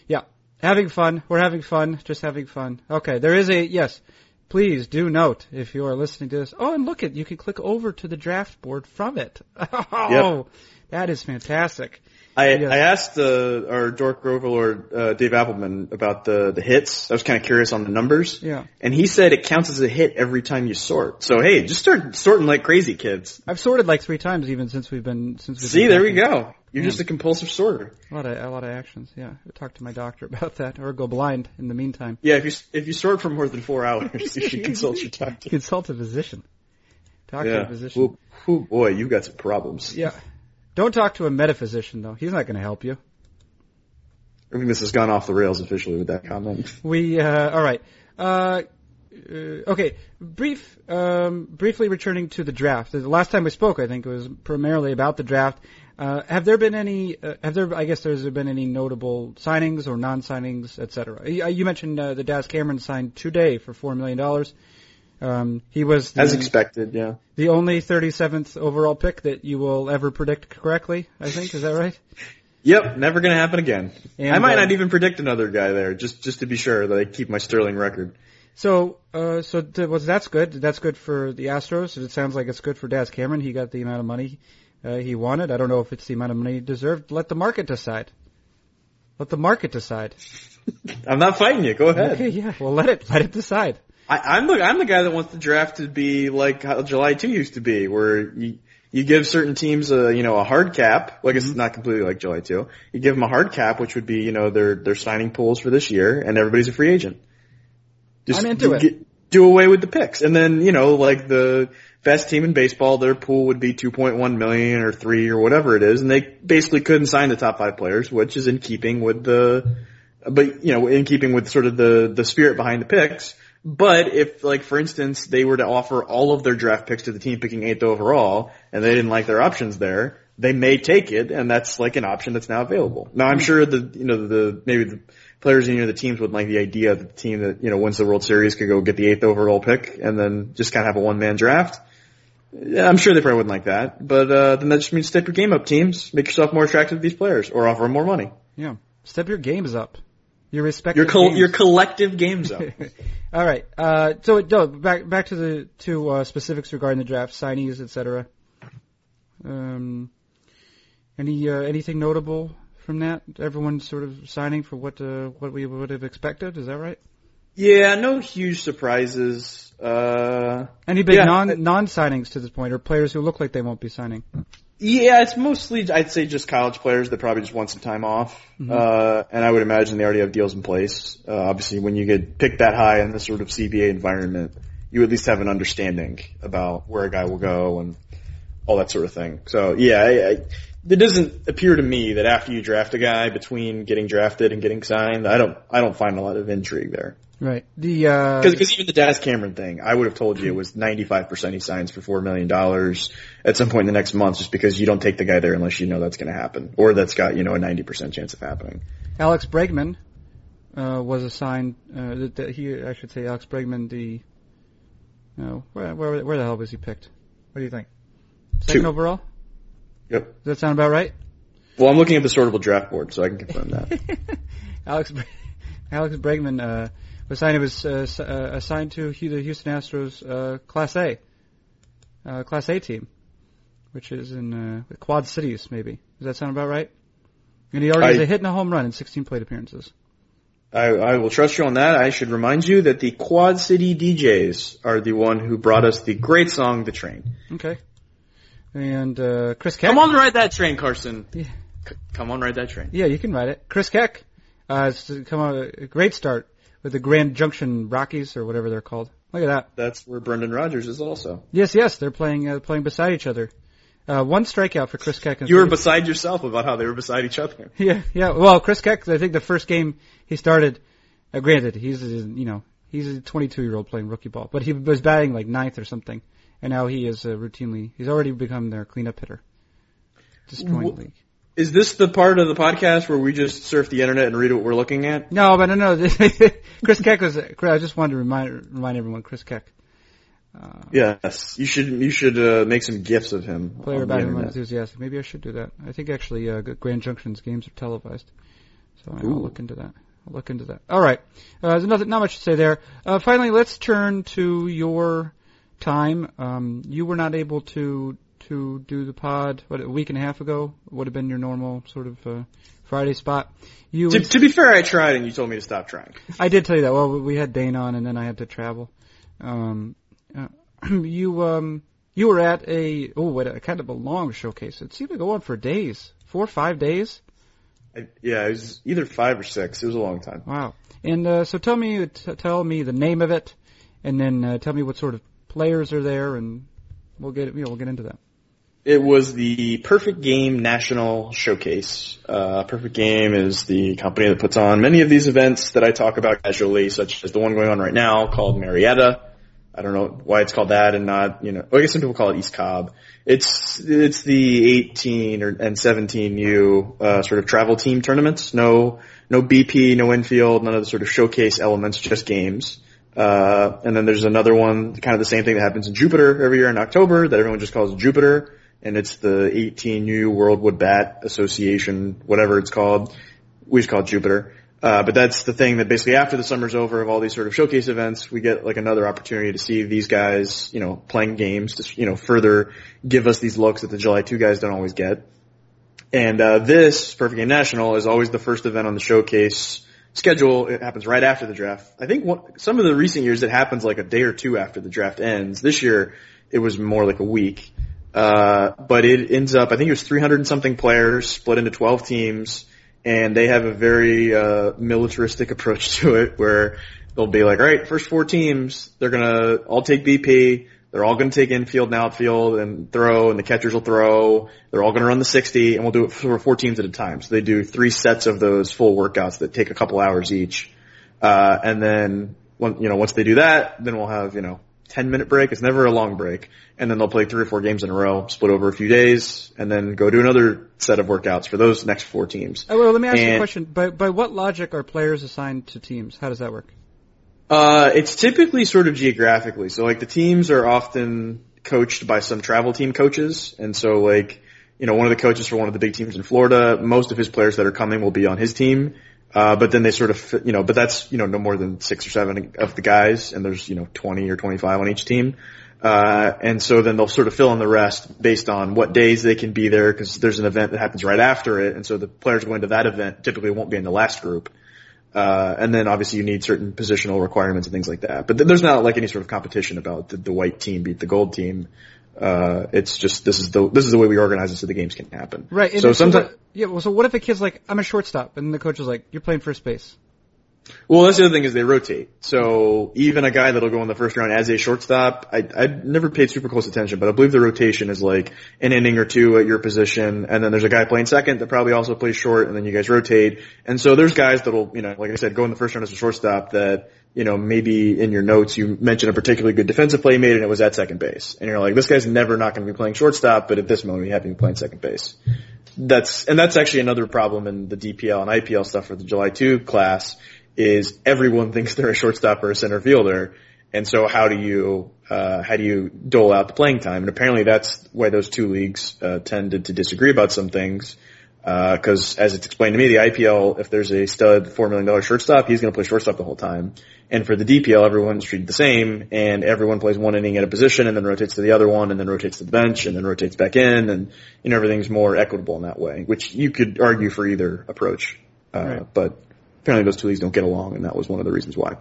yeah. Having fun. We're having fun. Just having fun. Okay, there is a yes. Please do note if you are listening to this. Oh, and look at you can click over to the draft board from it. Oh, that is fantastic. I, Yes. I asked uh, our dork overlord uh, Dave Appelman about the the hits. I was kind of curious on the numbers. Yeah. And he said it counts as a hit every time you sort. So hey, just start sorting like crazy, kids. I've sorted like three times even since we've been since we've See, been there we go. You're just a compulsive sorter. A lot of a lot of actions. Yeah, talk to my doctor about that, or go blind in the meantime. Yeah, if you if you sort for more than four hours, you should consult your doctor. Consult a physician. Talk to a Yeah. physician. Ooh, boy, you've got some problems. Yeah. Don't talk to a metaphysician though. He's not going to help you. I think this has gone off the rails officially with that comment. We uh, all right. Uh, uh, okay, brief, um, briefly returning to the draft. The last time we spoke, I think it was primarily about the draft. Uh, have there been any? Uh, have there? I guess there's been any notable signings or non-signings, et cetera. You, you mentioned uh, the Daz Cameron signed today for four million dollars. Um, he was the, As expected, yeah. the only 37th overall pick that you will ever predict correctly. I think is that right? Yep, never gonna happen again. And, I might uh, not even predict another guy there, just just to be sure that I keep my Sterling record. So, uh, so th- well, that's good. That's good for the Astros. It sounds like it's good for Daz Cameron. He got the amount of money uh, he wanted. I don't know if it's the amount of money he deserved. Let the market decide. Let the market decide. I'm not fighting you. Go ahead. Okay, yeah. Well, let it let it decide. I, I'm the I'm the guy that wants the draft to be like how July two used to be, where you you give certain teams a you know a hard cap. Like Mm-hmm. it's not completely like July two. You give them a hard cap, which would be you know their their signing pools for this year, and everybody's a free agent. I'm into do, it. get- do away with the picks, and then you know like the best team in baseball, their pool would be 2.1 million or three or whatever it is, and they basically couldn't sign the top five players, which is in keeping with the, but you know, in keeping with sort of the the spirit behind the picks. But if, like, for instance, they were to offer all of their draft picks to the team picking eighth overall, and they didn't like their options there, they may take it, and that's like an option that's now available. Now, I'm sure the, you know, the maybe the players in you know, the teams would like the idea that the team that you know wins the World Series could go get the eighth overall pick, and then just kind of have a one man draft. Yeah, I'm sure they probably wouldn't like that, but uh, then that just means step your game up, teams. Make yourself more attractive to these players, or offer them more money. Yeah. Step your games up. Your respective Your col- your collective games up. All right. Uh, so no, back back to the to uh, specifics regarding the draft, signees, etc. Um, any uh, anything notable from that? Everyone sort of signing for what uh, what we would have expected. Is that right? yeah, no huge surprises. Uh, Any big Yeah. non non signings to this point, or players who look like they won't be signing? Yeah, it's mostly I'd say just college players that probably just want some time off, uh, and I would imagine they already have deals in place. Uh, obviously, when you get picked that high in this sort of CBA environment, you at least have an understanding about where a guy will go and all that sort of thing. So yeah, I, I, it doesn't appear to me that after you draft a guy, between getting drafted and getting signed, I don't I don't find a lot of intrigue there. Right. The uh, Because even the Daz Cameron thing, I would have told you it was 95% he signs for $4 million at some point in the next month just because you don't take the guy there unless you know that's going to happen. Or that's got, you know, a 90% chance of happening. Alex Bregman uh, was assigned. Uh, that, that he, I should say, Alex Bregman. The no, where, where where the hell was he picked? What do you think? Second Two. overall. Yep. Does that sound about right? Well, I'm looking at the sortable draft board, so I can confirm that. Alex Bre- Alex Bregman uh, was signed. It was uh, uh, assigned to the Houston Astros uh, Class A, uh, Class A team, which is in uh, the Quad Cities. Maybe does that sound about right? And he already has I- a hit and a home run in 16 plate appearances. I, I will trust you on that. I should remind you that the Quad City DJs are the one who brought us the great song, The Train. Okay. And uh, Chris Keck. Come on, ride that train, Carson. Yeah. C- come on, ride that train. Yeah, you can ride it. Chris Keck uh, has come on a great start with the Grand Junction Rockies or whatever they're called. Look at that. That's where Brendan Rodgers is also. Yes, yes, they're playing uh, playing beside each other. Uh, one strikeout for Chris Keck. You were 30 beside yourself about how they were beside each other. Yeah, yeah. Well, Chris Keck, I think the first game he started, Uh, granted, he's you know he's a 22 year old playing rookie ball, but he was batting like ninth or something, and now he is uh, routinely he's already become their cleanup hitter. Destroying the league. Is this the part of the podcast where we just surf the internet and read what we're looking at? No, but no, no. Chris Keck was. I just wanted to remind remind everyone. Chris Keck, Yes, you should. You should uh, make some gifs of him. player batting internet. enthusiastic. Maybe I should do that. I think actually uh, Grand Junction's games are televised, so I'll Ooh. look into that. I'll look into that. All right. Uh, there's nothing, not much to say there. Uh, finally, let's turn to your time. Um, you were not able to to do the pod. What a week and a half ago would have been your normal sort of uh, Friday spot. You To, to be fair, I tried, and you told me to stop trying. I did tell you that. Well, we had Dane on, and then I had to travel. Um, uh, you um, you were at a oh, what a kind of a long showcase. It seemed to go on for days, four or five days. I, yeah, it was either five or six. It was a long time. Wow. And uh, so tell me, t- tell me the name of it, and then uh, tell me what sort of players are there, and we'll get you know we'll get into that. It was the Perfect Game National Showcase. Uh, Perfect Game is the company that puts on many of these events that I talk about casually, such as the one going on right now called Marietta. I don't know why it's called that and not, you know, I guess some people call it East Cobb. It's, it's the 18 or, and 17U, uh, sort of travel team tournaments. No, no BP, no infield, none of the sort of showcase elements, just games. Uh, and then there's another one, kind of the same thing that happens in Jupiter every year in October that everyone just calls Jupiter. And it's the 18U World Wood Bat Association, whatever it's called. We just call it Jupiter. Uh, but that's the thing that basically after the summer's over of all these sort of showcase events, we get like another opportunity to see these guys, you know, playing games to, you know, further give us these looks that the July 2 guys don't always get. And, uh, this, Perfect Game National, is always the first event on the showcase schedule. It happens right after the draft. I think some of the recent years it happens like a day or two after the draft ends. This year, it was more like a week. Uh, but it ends up, I think it was 300 and something players split into 12 teams and they have a very, uh, militaristic approach to it where they'll be like, all right, first four teams, they're gonna all take BP. They're all gonna take infield and outfield and throw and the catchers will throw. They're all gonna run the 60 and we'll do it for four teams at a time. So they do three sets of those full workouts that take a couple hours each. Uh, and then, you know, once they do that, then we'll have, you know, 10 minute break. It's never a long break. And then they'll play three or four games in a row, split over a few days, and then go do another set of workouts for those next four teams. Oh, well, let me ask you a question. By by what logic are players assigned to teams? How does that work? Uh, it's typically sort of geographically. So like the teams are often coached by some travel team coaches. And so like, you know, one of the coaches for one of the big teams in Florida, most of his players that are coming will be on his team. Uh, but then they sort of, you know, but that's, you know, no more than six or seven of the guys and there's, you know, 20 or 25 on each team. Uh, and so then they'll sort of fill in the rest based on what days they can be there because there's an event that happens right after it. And so the players going to that event typically won't be in the last group. Uh, and then obviously you need certain positional requirements and things like that. But th- there's not like any sort of competition about the, the white team beat the gold team. Uh, it's just, this is the, this is the way we organize it so the games can happen. Right. And So sometimes, what- yeah. Well, so what if a kid's like, I'm a shortstop, and the coach is like, you're playing first base. well, that's the other thing is they rotate. So even a guy that'll go in the first round as a shortstop, I, I never paid super close attention, but I believe the rotation is like an inning or two at your position, and then there's a guy playing second that probably also plays short, and then you guys rotate. And so there's guys that'll, you know, like I said, go in the first round as a shortstop that, you know, maybe in your notes you mentioned a particularly good defensive play made and it was at second base. And you're like, this guy's never not going to be playing shortstop, but at this moment we have him playing second base. That's, and that's actually another problem in the DPL and IPL stuff for the July 2 class is everyone thinks they're a shortstop or a center fielder. And so how do you, uh, how do you dole out the playing time? And apparently that's why those two leagues, uh, tended to disagree about some things. Uh, cause as it's explained to me, the IPL, if there's a stud $4 million shortstop, he's going to play shortstop the whole time. And for the DPL, everyone's treated the same and everyone plays one inning at a position and then rotates to the other one and then rotates to the bench and then rotates back in and, you know, everything's more equitable in that way, which you could argue for either approach. Uh, Right. but apparently those two leagues don't get along and that was one of the reasons why.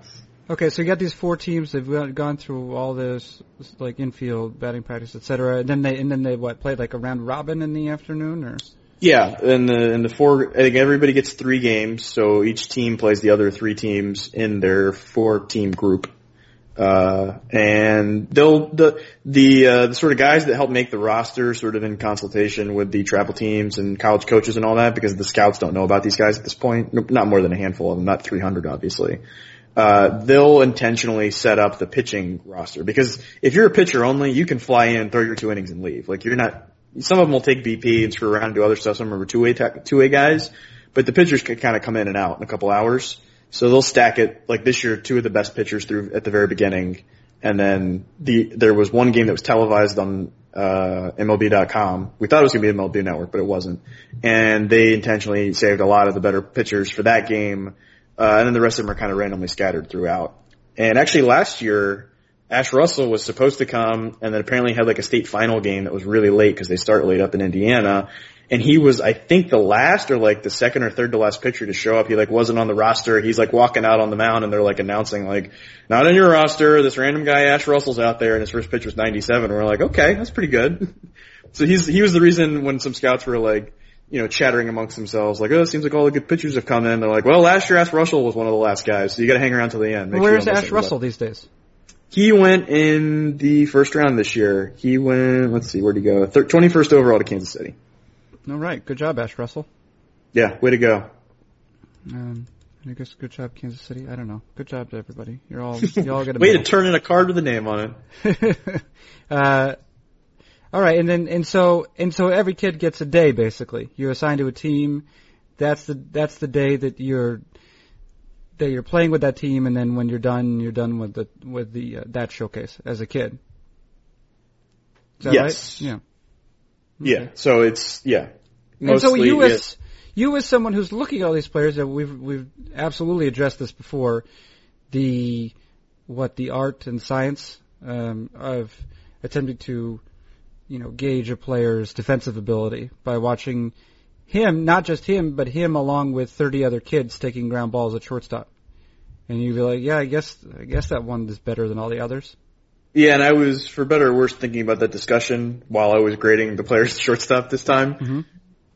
Okay, so you got these four teams. They've gone- gone through all this, like infield batting practice, et cetera. And then they and then they what played like a round robin in the afternoon, or Yeah, and the and the four. I think everybody gets three games, so each team plays the other three teams in their four team group. Uh, and they'll, the, the, uh, the sort of guys that help make the roster sort of in consultation with the travel teams and college coaches and all that because the scouts don't know about these guys at this point. Not more than a handful of them, not 300 obviously. Uh, they'll intentionally set up the pitching roster because if you're a pitcher only, you can fly in, throw your two innings and leave. Like you're not, some of them will take BP and screw around and do other stuff. Some of them are two-way, two-way guys, but the pitchers can kind of come in and out in a couple hours. So they'll stack it like this year, two of the best pitchers through at the very beginning. And then the, there was one game that was televised on, uh, MLB.com. We thought it was going to be MLB network, but it wasn't. And they intentionally saved a lot of the better pitchers for that game. Uh, and then the rest of them are kind of randomly scattered throughout. And actually last year, Ashe Russell was supposed to come and then apparently had like a state final game that was really late because they start late up in Indiana and he was, I think, the last or like the second or third to last pitcher to show up. He like wasn't on the roster. He's like walking out on the mound, and they're like announcing like, "Not in your roster. This random guy Ashe Russell's out there, and his first pitch was 97." And we're like, "Okay, that's pretty good." so he's he was the reason when some scouts were like, you know, chattering amongst themselves, like, "Oh, it seems like all the good pitchers have come in." They're like, "Well, last year Ashe Russell was one of the last guys, so you got to hang around till the end." Make Where's sure Ashe Russell these days? He went in the first round this year. He went, let's see, where'd he go? Thir- 21st overall to Kansas City. All right, good job, Ashe Russell. Yeah, way to go. Um, I guess good job, Kansas City. I don't know. Good job to everybody. You're all you all get a Way to turn in a card with a name on it. uh, all right, and then and so and so every kid gets a day basically. You're assigned to a team. That's the that's the day that you're that you're playing with that team, and then when you're done, you're done with the with the uh, that showcase as a kid. Is that Yes. right? Yeah. Yeah. So it's yeah. And so you as you as someone who's looking at all these players, that we've we've absolutely addressed this before, the what the art and science um, of attempting to you know gauge a player's defensive ability by watching him, not just him, but him along with 30 other kids taking ground balls at shortstop. And you'd be like, yeah, I guess I guess that one is better than all the others. Yeah, and I was, for better or worse, thinking about that discussion while I was grading the players at shortstop this time. Mhm.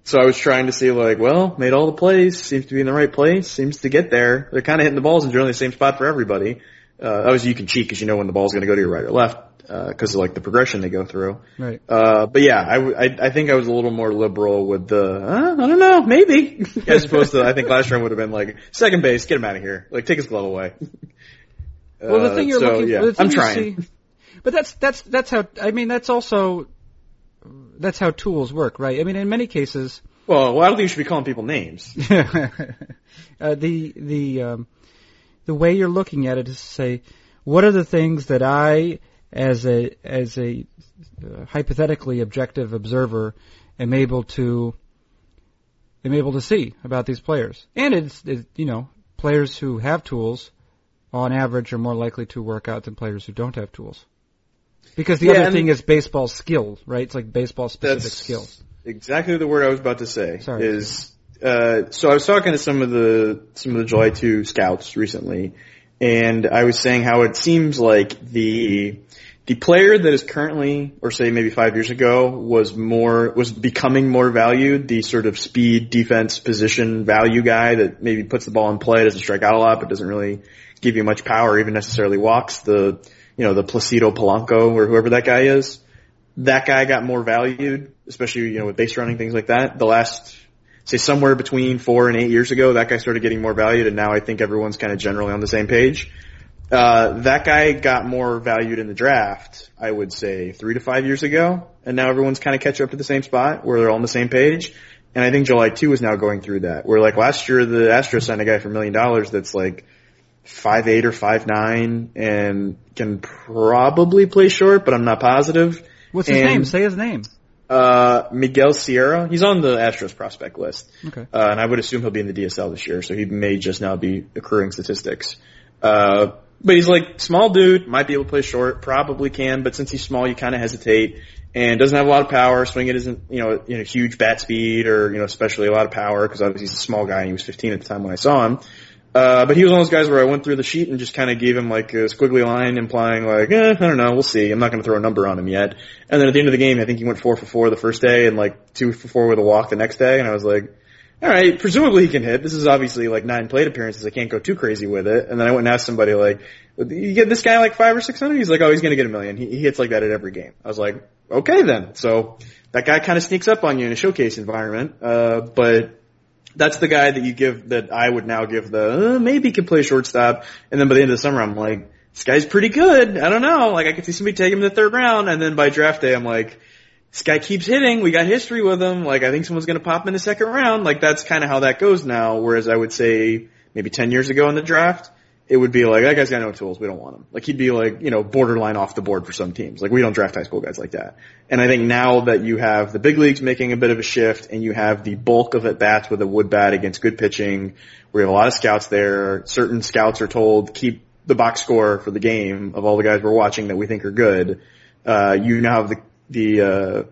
So I was trying to see like, well, made all the plays, seems to be in the right place, seems to get there. They're kind of hitting the balls in generally the same spot for everybody. Uh, obviously you can cheat because you know when the ball's going to go to your right or left, because of like the progression they go through. Right. Uh, but yeah, I I think I was a little more liberal with the, uh, I don't know, maybe. As opposed to, I think last round would have been like, second base, get him out of here. Like, take his glove away. Well, the Uh, thing you're so, looking, yeah, thing I'm trying. see- but that's that's that's how I mean that's also that's how tools work, right? I mean, in many cases, Well, well, I don't think you should be calling people names. uh, the the um, the way you're looking at it is to say, what are the things that I, as a as a uh, hypothetically objective observer, am able to am able to see about these players, and it's it, you know players who have tools, on average, are more likely to work out than players who don't have tools. Because the Yeah, other thing is baseball skill, right? It's like baseball specific That's skill. exactly the word I was about to say. Sorry. Is uh, so I was talking to some of the some of the July two scouts recently, and I was saying how it seems like the the player that is currently, or say maybe five years ago, was more was becoming more valued. The sort of speed, defense, position value guy that maybe puts the ball in play, doesn't strike out a lot, but doesn't really give you much power, even necessarily walks. The you know the Placido Polanco or whoever that guy is that guy got more valued, especially, you know, with base running, things like that. The last, say somewhere between four and eight years ago, that guy started getting more valued and now I think everyone's kind of generally on the same page. Uh, that guy got more valued in the draft, I would say three to five years ago, and now everyone's kind of catch up to the same spot where they're all on the same page. And I think July 2 is now going through that, where like last year the Astros signed a guy for a million dollars that's like five eight or five nine and can probably play short, but I'm not positive. What's his And- name? Say his name. Uh, Miguel Sierra. He's on the Astros prospect list. Okay. Uh, and I would assume he'll be in the DSL this year, so he may just now be accruing statistics. Uh, but he's like small dude, might be able to play short, probably can, but since he's small, you kind of hesitate and doesn't have a lot of power. Swing it isn't, you know, you know, huge bat speed or, you know, especially a lot of power because obviously he's a small guy and he was 15 at the time when I saw him. Uh, but he was one of those guys where I went through the sheet and just kind of gave him like a squiggly line implying like, eh, I don't know, we'll see. I'm not going to throw a number on him yet. And then at the end of the game, I think he went four for four the first day and like two for four with a walk the next day. And I was like, all right, presumably he can hit. This is obviously like nine plate appearances. I can't go too crazy with it. And then I went and asked somebody like, you get this guy like five or six hundred? He's like, oh, he's going to get a million. He, he hits like that at every game. I was like, okay then. So that guy kind of sneaks up on you in a showcase environment. Uh, but that's the guy that you give that I would now give the uh, maybe could play shortstop. And then by the end of the summer, I'm like, this guy's pretty good. I don't know. Like I could see somebody take him in the third round, and then by draft day, I'm like, this guy keeps hitting. We got history with him. Like I think someone's gonna pop him in the second round. Like that's kind of how that goes now. Whereas I would say maybe 10 years ago in the draft, it would be like, that guy's got no tools. We don't want him. Like he'd be like, you know, borderline off the board for some teams. Like we don't draft high school guys like that. And I think now that you have the big leagues making a bit of a shift and you have the bulk of at bats with a wood bat against good pitching, we have a lot of scouts there. Certain scouts are told keep the box score for the game of all the guys we're watching that we think are good. Uh, you now have the, the, uh,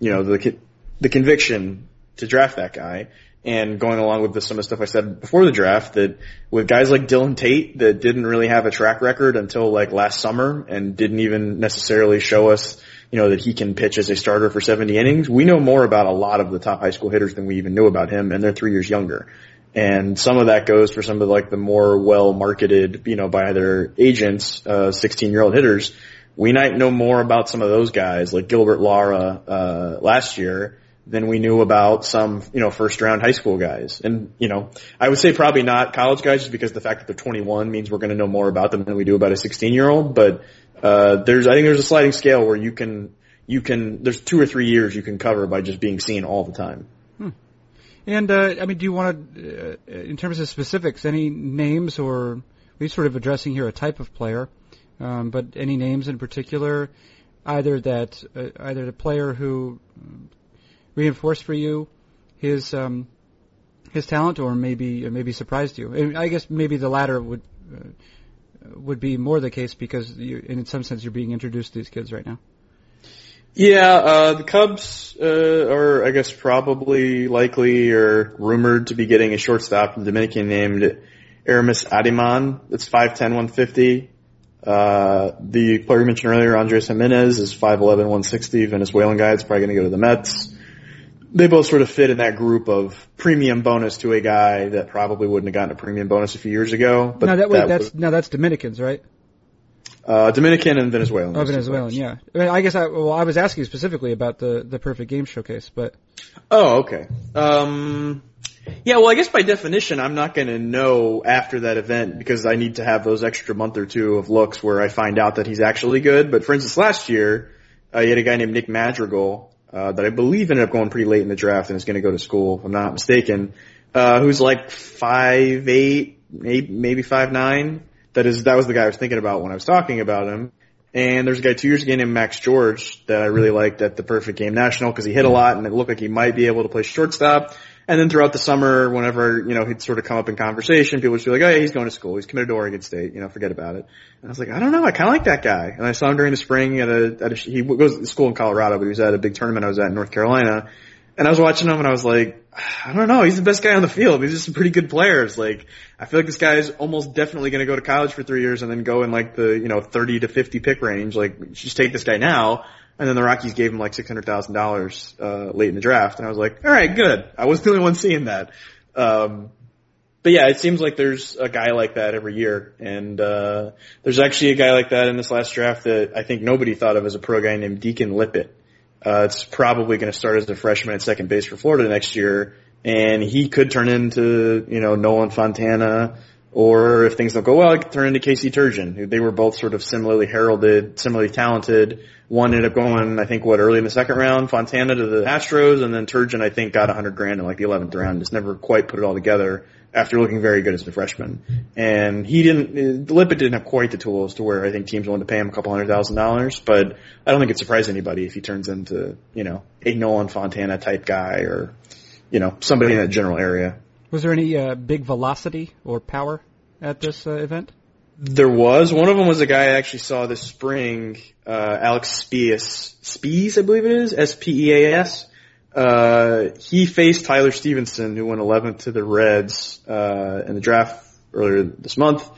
you know, the, the conviction to draft that guy and going along with the, some of the stuff I said before the draft that with guys like Dillon Tate that didn't really have a track record until like last summer and didn't even necessarily show us, you know, that he can pitch as a starter for 70 innings. We know more about a lot of the top high school hitters than we even knew about him and they're three years younger. And some of that goes for some of like the more well marketed, you know, by their agents, uh, 16 year old hitters. We might know more about some of those guys like Gilbert Lara, uh, last year than we knew about some, you know, first round high school guys. And, you know, I would say probably not college guys just because the fact that they're 21 means we're going to know more about them than we do about a 16 year old. But, uh, there's, I think there's a sliding scale where you can, you can, there's two or three years you can cover by just being seen all the time. Hmm. And, uh, I mean, do you want to, uh, in terms of specifics, any names or, we're sort of addressing here a type of player, um, but any names in particular, either that, uh, either the player who reinforced for you his um, his talent, or maybe maybe surprised you? I guess maybe the latter would uh, would be more the case because you, in some sense you're being introduced to these kids right now. Yeah, uh, the Cubs uh, are, I guess, probably likely or rumored to be getting a shortstop from Dominican named Aramis Ademan. That's 5'10", 150. Uh, the player you mentioned earlier, Andres Gimenez, is 5'11", 160. Venezuelan guy. It's probably going to go to the Mets they both sort of fit in that group of premium bonus to a guy that probably wouldn't have gotten a premium bonus a few years ago. But now that, wait, that that's that's Dominicans, right? Uh, Dominican and Venezuelan. Oh, Venezuelan, yeah. I, mean, I guess I well, I was asking specifically about the the perfect game showcase, but. Oh, okay. Um, yeah, well, I guess by definition, I'm not going to know after that event because I need to have those extra month or two of looks where I find out that he's actually good. But for instance, last year, uh, you had a guy named Nick Madrigal uh, that I believe ended up going pretty late in the draft and is going to go to school, if I'm not mistaken, uh, who's like five eight, maybe, five nine. That is, that was the guy I was thinking about when I was talking about him. And there's a guy two years ago named Max George that I really liked at the Perfect Game National because he hit a lot and it looked like he might be able to play shortstop. And then throughout the summer, whenever, you know, he'd sort of come up in conversation, people would be like, oh yeah, he's going to school. He's committed to Oregon State. You know, forget about it. And I was like, I don't know. I kind of like that guy. And I saw him during the spring at a, at a, he goes to school in Colorado, but he was at a big tournament I was at in North Carolina. And I was watching him and I was like, I don't know. He's the best guy on the field. He's just some pretty good players. Like, I feel like this guy is almost definitely going to go to college for three years and then go in like the, you know, 30 to 50 pick range. Like, just take this guy now. And then the Rockies gave him like six hundred thousand uh, dollars late in the draft, and I was like, all right, good. I was the only one seeing that. Um, but yeah, it seems like there's a guy like that every year, and uh, there's actually a guy like that in this last draft that I think nobody thought of as a pro guy named Deacon Liput. Uh, it's probably going to start as a freshman at second base for Florida next year, and he could turn into you know Nolan Fontana or if things don't go well, I could turn into Casey Turgeon. They were both sort of similarly heralded, similarly talented. One ended up going, I think, what, early in the second round, Fontana to the Astros, and then Turgeon, I think, got a 100 grand in like the 11th round. Just never quite put it all together after looking very good as a freshman. And he didn't, uh, Liput didn't have quite the tools to where I think teams wanted to pay him a couple hundred thousand dollars, but I don't think it surprised anybody if he turns into, you know, a Nolan Fontana type guy or, you know, somebody in that general area. Was there any uh, big velocity or power at this uh, event? There was. One of them was a guy I actually saw this spring, uh, Alex Speas, Speas, I believe it is, S-P-E-A-S. Uh, he faced Tyler Stephenson, who went 11th to the Reds, uh, in the draft earlier this month.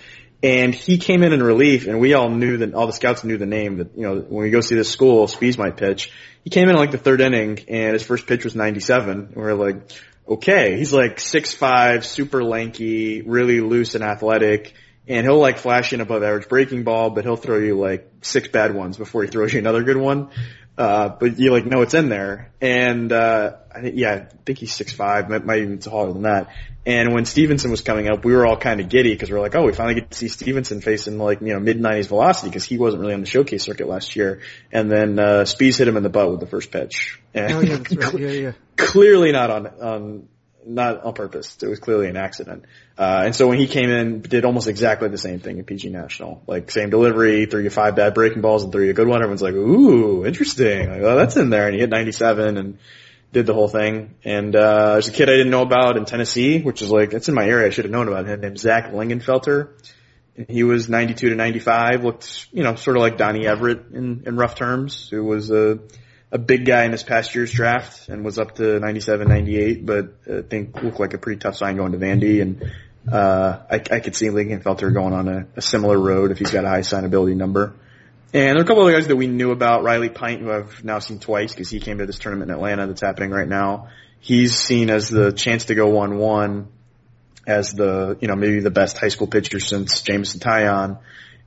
And he came in in relief, and we all knew that all the scouts knew the name that you know when we go see this school, Speas might pitch. He came in like the third inning, and his first pitch was 97. And we are like, okay. He's like six five, super lanky, really loose and athletic, and he'll like flash in above average breaking ball, but he'll throw you like six bad ones before he throws you another good one. Uh, but you like know it's in there. And, uh, I think, yeah, I think he's six five, might, might even be taller than that. And when Stephenson was coming up, we were all kind of giddy because we are like, oh, we finally get to see Stephenson facing like, you know, mid nineties velocity because he wasn't really on the showcase circuit last year. And then, uh, Speas hit him in the butt with the first pitch. And Oh yeah, right. Yeah, yeah. Clearly not on, on, not on purpose. It was clearly an accident. Uh, and so when he came in, did almost exactly the same thing at PG National. Like same delivery, threw you five bad breaking balls and threw you a good one. Everyone's like, ooh, interesting. Like, oh, that's in there. And he hit 97 and did the whole thing. And, uh, there's a kid I didn't know about in Tennessee, which is like, that's in my area. I should have known about him named Zach Lingenfelter. And he was 92 to 95, looked, you know, sort of like Donny Everett in, in rough terms, who was a, a big guy in this past year's draft and was up to 97, 98, but I think looked like a pretty tough sign going to Vandy. And, uh, I, I could see Lingenfelter going on a, a similar road if he's got a high signability number. And there are a couple other guys that we knew about. Riley Pint, who I've now seen twice because he came to this tournament in Atlanta that's happening right now. He's seen as the chance to go 1-1 as the, you know, maybe the best high school pitcher since Jameson Taillon.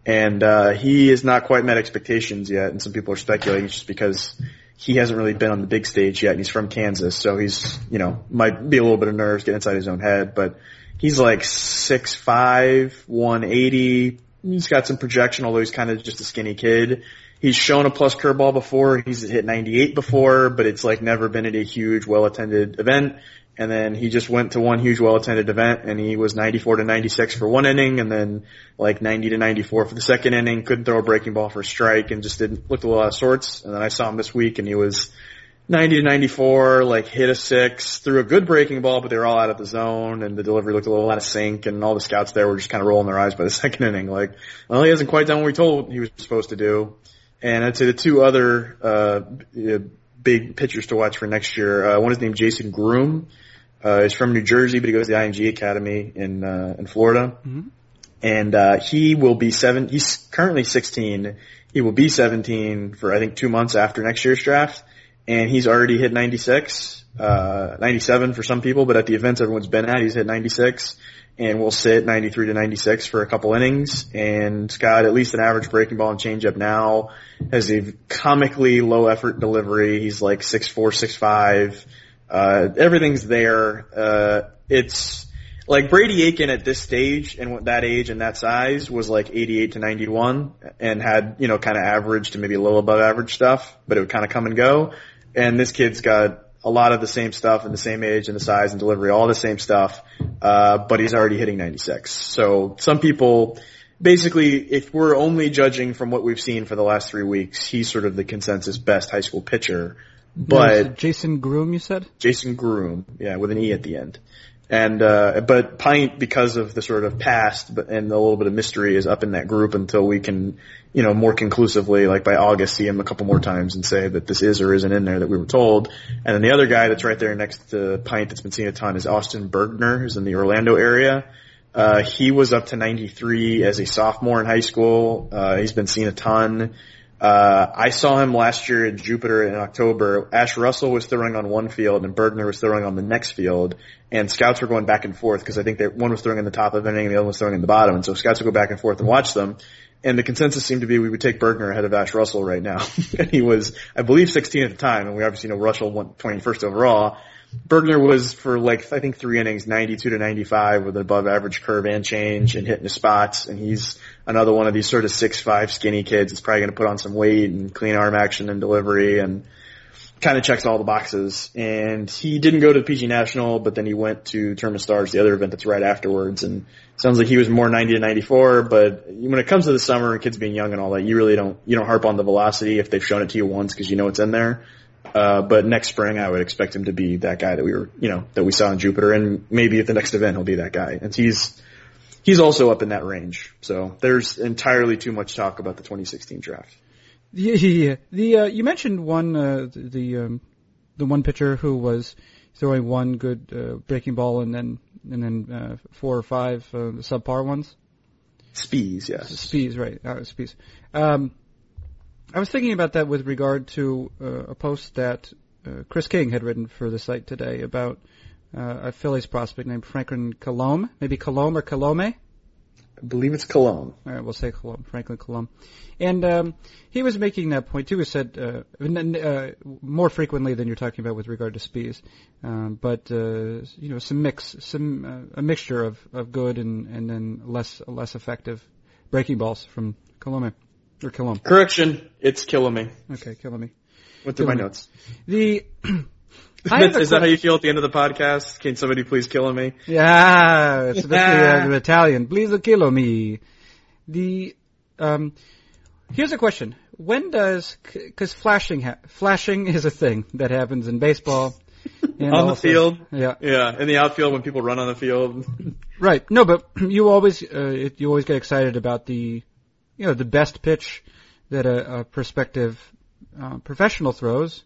And, uh, he has not quite met expectations yet. And some people are speculating just because he hasn't really been on the big stage yet and he's from Kansas. So he's, you know, might be a little bit of nerves, get inside his own head, but he's like 6'5", 180. He's got some projection, although he's kind of just a skinny kid. He's shown a plus curveball before. He's hit 98 before, but it's like never been at a huge, well-attended event. And then he just went to one huge, well-attended event, and he was 94 to 96 for one inning, and then like 90 to 94 for the second inning. Couldn't throw a breaking ball for a strike, and just didn't looked a little out of sorts. And then I saw him this week, and he was 90 to 94, like hit a six, threw a good breaking ball, but they were all out of the zone, and the delivery looked a little out of sync, and all the scouts there were just kind of rolling their eyes by the second inning, like, well, he hasn't quite done what we told he was supposed to do. And I'd say the two other uh, big pitchers to watch for next year, uh, one is named Jason Groome. Uh, he's from New Jersey, but he goes to the IMG Academy in uh, in Florida, Mhm. and uh, he will be seven. He's currently 16. He will be 17 for I think two months after next year's draft, and he's already hit 96, uh, 97 for some people, but at the events everyone's been at, he's hit 96, and will sit 93 to 96 for a couple innings, and got at least an average breaking ball and changeup now. Has a comically low effort delivery. He's like six four, six five. Uh, everything's there. Uh, it's like Brady Aiken at this stage and that age and that size was like 88 to 91 and had, you know, kind of average to maybe a little above average stuff, but it would kind of come and go. And this kid's got a lot of the same stuff and the same age and the size and delivery, all the same stuff, uh, but he's already hitting 96. So some people, basically, if we're only judging from what we've seen for the last three weeks, he's sort of the consensus best high school pitcher. But No, Jason Groome, you said? Jason Groome, yeah, with an E at the end. And, uh, but Pint, because of the sort of past and a little bit of mystery is up in that group until we can, you know, more conclusively, like by August, see him a couple more times and say that this is or isn't in there that we were told. And then the other guy that's right there next to Pint that's been seen a ton is Austin Bergner, who's in the Orlando area. Uh, he was up to 93 as a sophomore in high school. Uh, he's been seen a ton. Uh, I saw him last year at Jupiter in October. Ashe Russell was throwing on one field and Bergner was throwing on the next field. And scouts were going back and forth because I think that one was throwing in the top of inning and the other was throwing in the bottom. And so scouts would go back and forth and watch them. And the consensus seemed to be we would take Bergner ahead of Ashe Russell right now. and he was, I believe, 16 at the time. And we obviously know Russell went 21st overall. Bergner was for like I think three innings, 92 to 95 with an above average curve and change and hitting his spots. And he's another one of these sort of six five skinny kids. that's probably going to put on some weight and clean arm action and delivery and kind of checks all the boxes. And he didn't go to the PG National, but then he went to of Stars, the other event that's right afterwards. And sounds like he was more 90 to 94. But when it comes to the summer and kids being young and all that, you really don't you don't harp on the velocity if they've shown it to you once because you know it's in there. Uh, but next spring, I would expect him to be that guy that we were, you know, that we saw in Jupiter, and maybe at the next event he'll be that guy. And he's he's also up in that range. So there's entirely too much talk about the 2016 draft. Yeah, yeah, yeah. The uh, you mentioned one uh, the the, um, the one pitcher who was throwing one good uh, breaking ball and then and then uh, four or five uh, subpar ones. Speas, yes. Speas, right? Uh, Speas. Um, I was thinking about that with regard to uh, a post that uh, Chris King had written for the site today about uh, a Phillies prospect named Franklin Colomé, maybe Colomé or Colome. I believe it's Cologne. All right, we'll say Colomé, Franklin Colomé. And um, he was making that point too. He said uh, n- n- uh, more frequently than you're talking about with regard to Speas, um, but uh, you know some mix, some uh, a mixture of, of good and, and then less less effective breaking balls from Colomé or Colomé. Correction, it's killing me. Okay, Colomé. Went through my notes. The Is that how you feel at the end of the podcast? Can somebody please kill me? Yeah, it's the, Yeah. uh, the Italian. Please kill me. The um, here's a question: When does because flashing ha- flashing is a thing that happens in baseball On the field? Yeah, Yeah, in the outfield when people run on the field. right. No, but you always uh, you always get excited about the you know the best pitch that a, a prospective uh, professional throws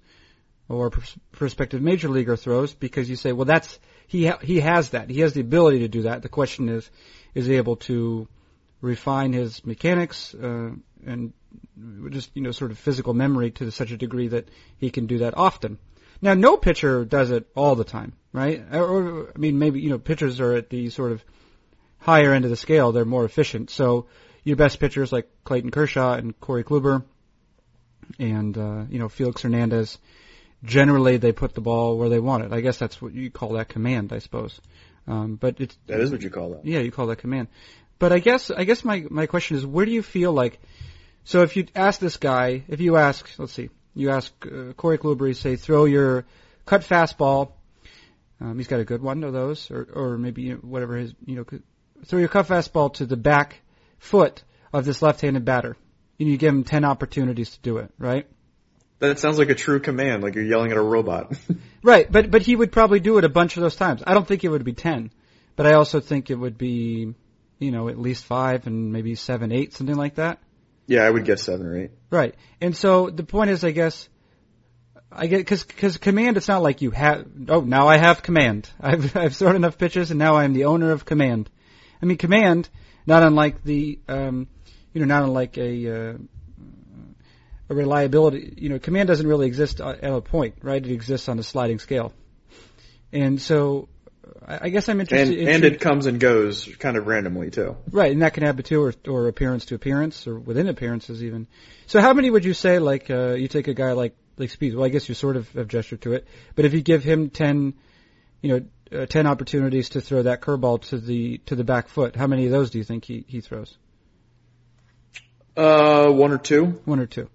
or prospective major leaguer throws because you say, well, that's he ha- he has that. He has the ability to do that. The question is, is he able to refine his mechanics uh, and just you know sort of physical memory to such a degree that he can do that often. Now, no pitcher does it all the time, right? Or, or I mean, maybe you know pitchers are at the sort of higher end of the scale. They're more efficient. So your best pitchers like Clayton Kershaw and Corey Kluber and uh, you know Felix Hernandez, generally they put the ball where they want it. I guess that's what you call that command, I suppose. Um, but it's That is what you call that. yeah, you call that command. But I guess I guess my my question is, where do you feel like? So if you ask this guy, if you ask, let's see, you ask uh, Corey Kluber, say throw your cut fastball. Um, he's got a good one of those, or or maybe you know, whatever his you know, throw your cut fastball to the back foot of this left-handed batter. And you give him ten opportunities to do it, right? That sounds like a true command, like you're yelling at a robot. Right, but but he would probably do it a bunch of those times. I don't think it would be ten, but I also think it would be, you know, at least five and maybe seven, eight, something like that. yeah, I would guess seven or eight. Right, and so the point is, I guess, I get because because command. It's not like you have. Oh, now I have command. I've I've thrown enough pitches, and now I am the owner of command. I mean, command, not unlike the, um, you know, not unlike a. Uh, a reliability, you know, command doesn't really exist at a point, right? It exists on a sliding scale. And so, I I guess I'm And interested. in and it comes and goes kind of randomly too. Right, and that can happen too, or, or appearance to appearance, or within appearances even. So how many would you say, like, uh, you take a guy like, like Speed, well I guess you sort of have gestured to it, but if you give him 10, you know, uh, 10 opportunities to throw that curveball to the, to the back foot, how many of those do you think he, he throws? Uh, one or two. One or two?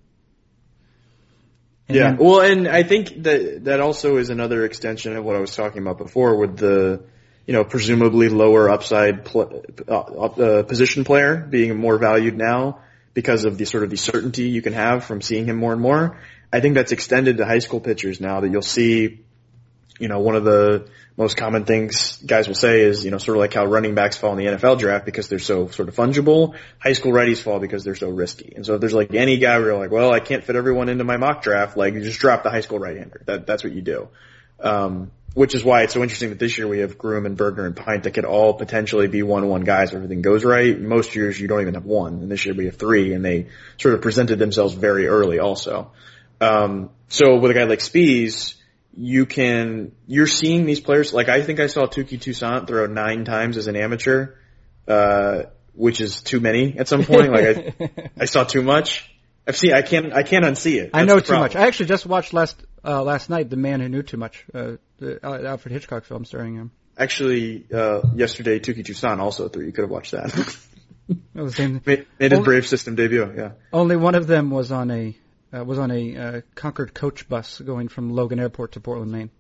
And Yeah. Well, and I think that that also is another extension of what I was talking about before with the, you know, presumably lower upside pl- uh, uh, position player being more valued now because of the sort of the certainty you can have from seeing him more and more. I think that's extended to high school pitchers now that you'll see, you know, one of the most common things guys will say is, you know, sort of like how running backs fall in the NFL draft because they're so sort of fungible. High school righties fall because they're so risky. And so if there's like any guy where you're like, well, I can't fit everyone into my mock draft, like you just drop the high school right-hander. That, that's what you do. Um, which is why it's so interesting that this year we have Groome and Bergner and Pint that could all potentially be one-one guys if everything goes right. Most years you don't even have one, and this year we have three, and they sort of presented themselves very early also. Um, so with a guy like Speas, you can, you're seeing these players, like I think I saw Touki Toussaint throw nine times as an amateur, uh, which is too many at some point. like I, I saw too much. I've seen, I can't, I can't unsee it. I know too problem. much. I actually just watched last, uh, last night, The Man Who Knew Too Much, uh, the Alfred Hitchcock film starring him. Actually, uh, yesterday Touki Toussaint also threw. You could have watched that. It was the same. made, made his Only- Brave System debut. Yeah. Only one of them was on a uh, was on a uh, Concord coach bus going from Logan Airport to Portland, Maine.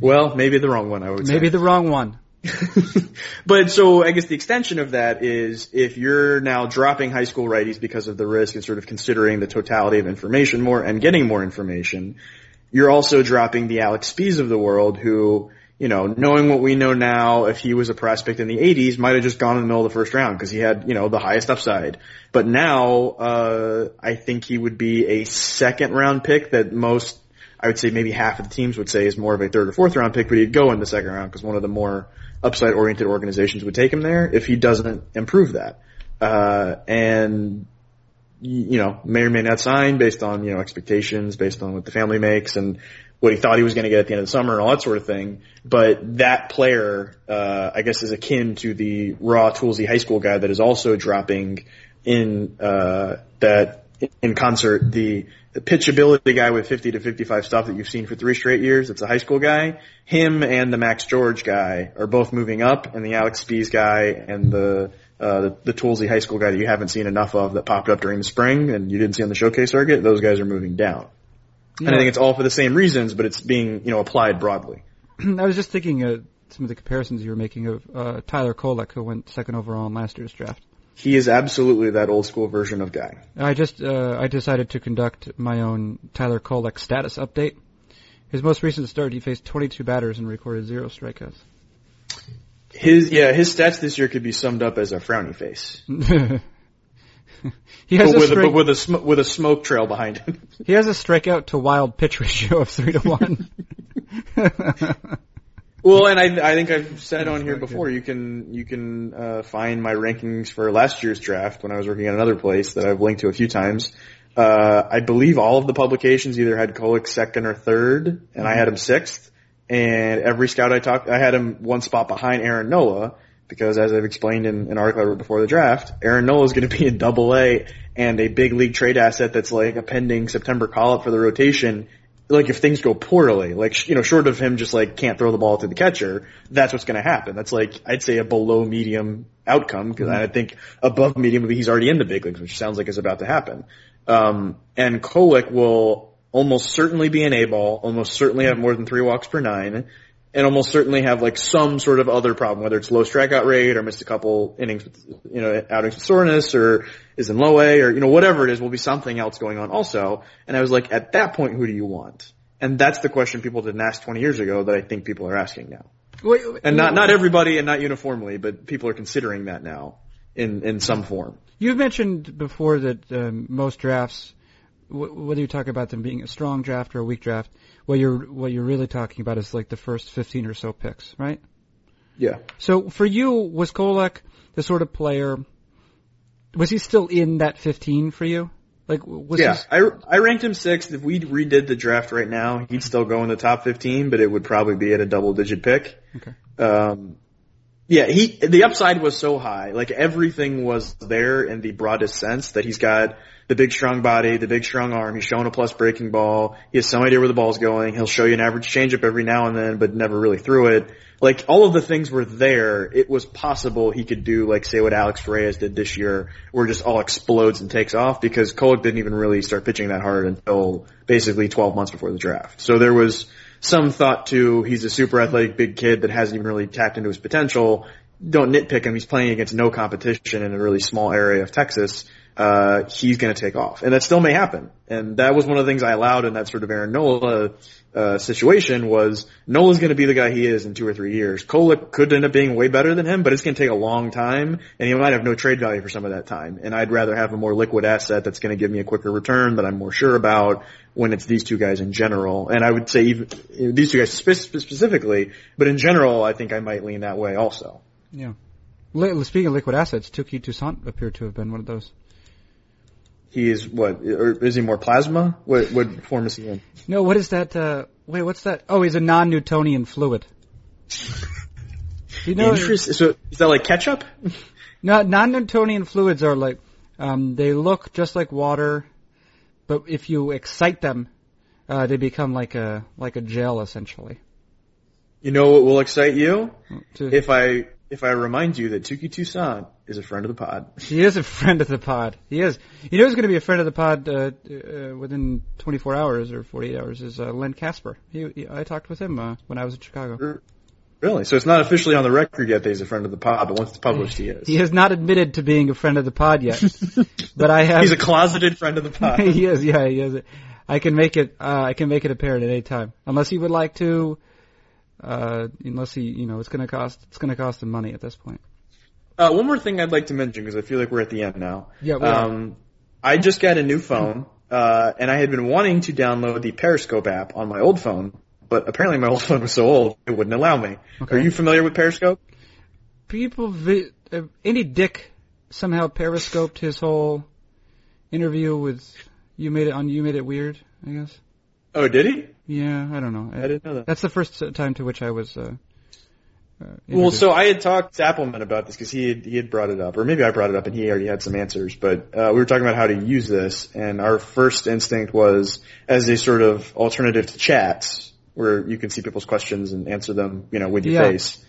Well, maybe the wrong one. I would say. Maybe the wrong one. but so I guess the extension of that is if you're now dropping high school righties because of the risk and sort of considering the totality of information more and getting more information, you're also dropping the Alex Speas of the world who, you know, knowing what we know now, if he was a prospect in the 80s, might have just gone in the middle of the first round because he had, you know, the highest upside. But now, uh, I think he would be a second round pick that most I would say maybe half of the teams would say is more of a third or fourth round pick, but he'd go in the second round because one of the more upside oriented organizations would take him there if he doesn't improve that. Uh, and you know, may or may not sign based on, you know, expectations, based on what the family makes. And what he thought he was going to get at the end of the summer and all that sort of thing. But that player, uh, I guess, is akin to the raw Toolsy high school guy that is also dropping in uh, that in concert the the pitchability guy with 50 to 55 stuff that you've seen for three straight years. It's a high school guy. Him and the Max George guy are both moving up, and the Alex Speas guy and the uh, the, the Toolsy high school guy that you haven't seen enough of that popped up during the spring and you didn't see on the showcase circuit. Those guys are moving down. And I think it's all for the same reasons, but it's being you know applied broadly. I was just thinking uh, some of the comparisons you were making of uh, Tyler Kolek, who went second overall in last year's draft. He is absolutely that old school version of guy. I just uh, I decided to conduct my own Tyler Kolek status update. His most recent start, he faced 22 batters and recorded zero strikeouts. His yeah, his stats this year could be summed up as a frowny face, he has but a with, a, strike, but with a sm- with a smoke trail behind him. he has a strikeout to wild pitch ratio of three to one. Well, and I I think I've said on here before, you can you can uh, find my rankings for last year's draft when I was working at another place that I've linked to a few times. Uh, I believe all of the publications either had Kolek second or third, and I had him sixth. And every scout I talked, I had him one spot behind Aaron Nola because, as I've explained in an article I wrote before the draft, Aaron Nola is going to be in Double A and a big league trade asset that's like a pending September call up for the rotation like if things go poorly, like you know, short of him just like can't throw the ball to the catcher, that's what's going to happen. That's like I'd say a below medium outcome because I think above medium he's already in the big leagues, which sounds like is about to happen. Um, and Kolek will almost certainly be an A ball, almost certainly have more than three walks per nine, and almost certainly have like some sort of other problem, whether it's low strikeout rate or missed a couple innings, with, you know, outings with soreness or is in low A or, you know, whatever it is will be something else going on also. And I was like, at that point, who do you want? And that's the question people didn't ask 20 years ago that I think people are asking now. Wait, wait, And not, not everybody and not uniformly, but people are considering that now in, in some form. You've mentioned before that um, most drafts, w- whether you talk about them being a strong draft or a weak draft, what you're what you're really talking about is like the first 15 or so picks, right? Yeah. So for you, was Kolek the sort of player? Was he still in that 15 for you? Like, was Yeah, his- I, I ranked him sixth. If we redid the draft right now, he'd still go in the top 15, but it would probably be at a double digit pick. Okay. Um, yeah, he, the upside was so high. Like everything was there in the broadest sense that he's got the big strong body, the big strong arm. He's showing a plus breaking ball. He has some idea where the ball's going. He'll show you an average changeup every now and then, but never really threw it. Like all of the things were there. It was possible he could do like say what Alex Reyes did this year, where it just all explodes and takes off because Kolek didn't even really start pitching that hard until basically 12 months before the draft. So there was some thought to he's a super athletic big kid that hasn't even really tapped into his potential. Don't nitpick him. He's playing against no competition in a really small area of Texas. Uh, he's going to take off, and that still may happen. And that was one of the things I allowed in that sort of Aaron Nola uh, situation was Nola's going to be the guy he is in two or three years. Kolek could end up being way better than him, but it's going to take a long time, and he might have no trade value for some of that time. And I'd rather have a more liquid asset that's going to give me a quicker return that I'm more sure about when it's these two guys in general. And I would say even these two guys spe- specifically, but in general, I think I might lean that way also. yeah. Speaking of liquid assets, Touki Toussaint appeared to have been one of those. He is what? Or is he more plasma? What, what form is he in? No, what is that? Uh, wait, what's that? Oh, he's a non-Newtonian fluid. You know, Interest. So is that like ketchup? no, non-Newtonian fluids are like um, they look just like water, but if you excite them, uh, they become like a like a gel essentially. You know what will excite you? To- If I if I remind you that Touki Toussaint is a friend of the pod. He is a friend of the pod. He is. You know who's going to be a friend of the pod uh, uh, within 24 hours or 48 hours is uh, Len Kasper. He, he, I talked with him uh, when I was in Chicago. Really? So it's not officially on the record yet that he's a friend of the pod, but once it's published, he is. He has not admitted to being a friend of the pod yet, but I have. He's a closeted friend of the pod. he is. Yeah, he is. I can make it. Uh, I can make it apparent at any time, unless he would like to. Uh, unless he, you know, it's going to cost. It's going to cost him money at this point. Uh, one more thing I'd like to mention because I feel like we're at the end now. Yeah, we are. Um, I just got a new phone, uh, and I had been wanting to download the Periscope app on my old phone, but apparently my old phone was so old it wouldn't allow me. Okay. Are you familiar with Periscope? People, vi- uh, Andy Dick somehow periscoped his whole interview with you. Made it on. You made it weird. I guess. Oh, did he? Yeah, I don't know. I didn't know that. That's the first time to which I was. Uh, Well, so I had talked to Appelman about this because he had, he had brought it up, or maybe I brought it up and he already had some answers. But uh, we were talking about how to use this, and our first instinct was as a sort of alternative to chats, where you can see people's questions and answer them, you know, with your Yeah. face.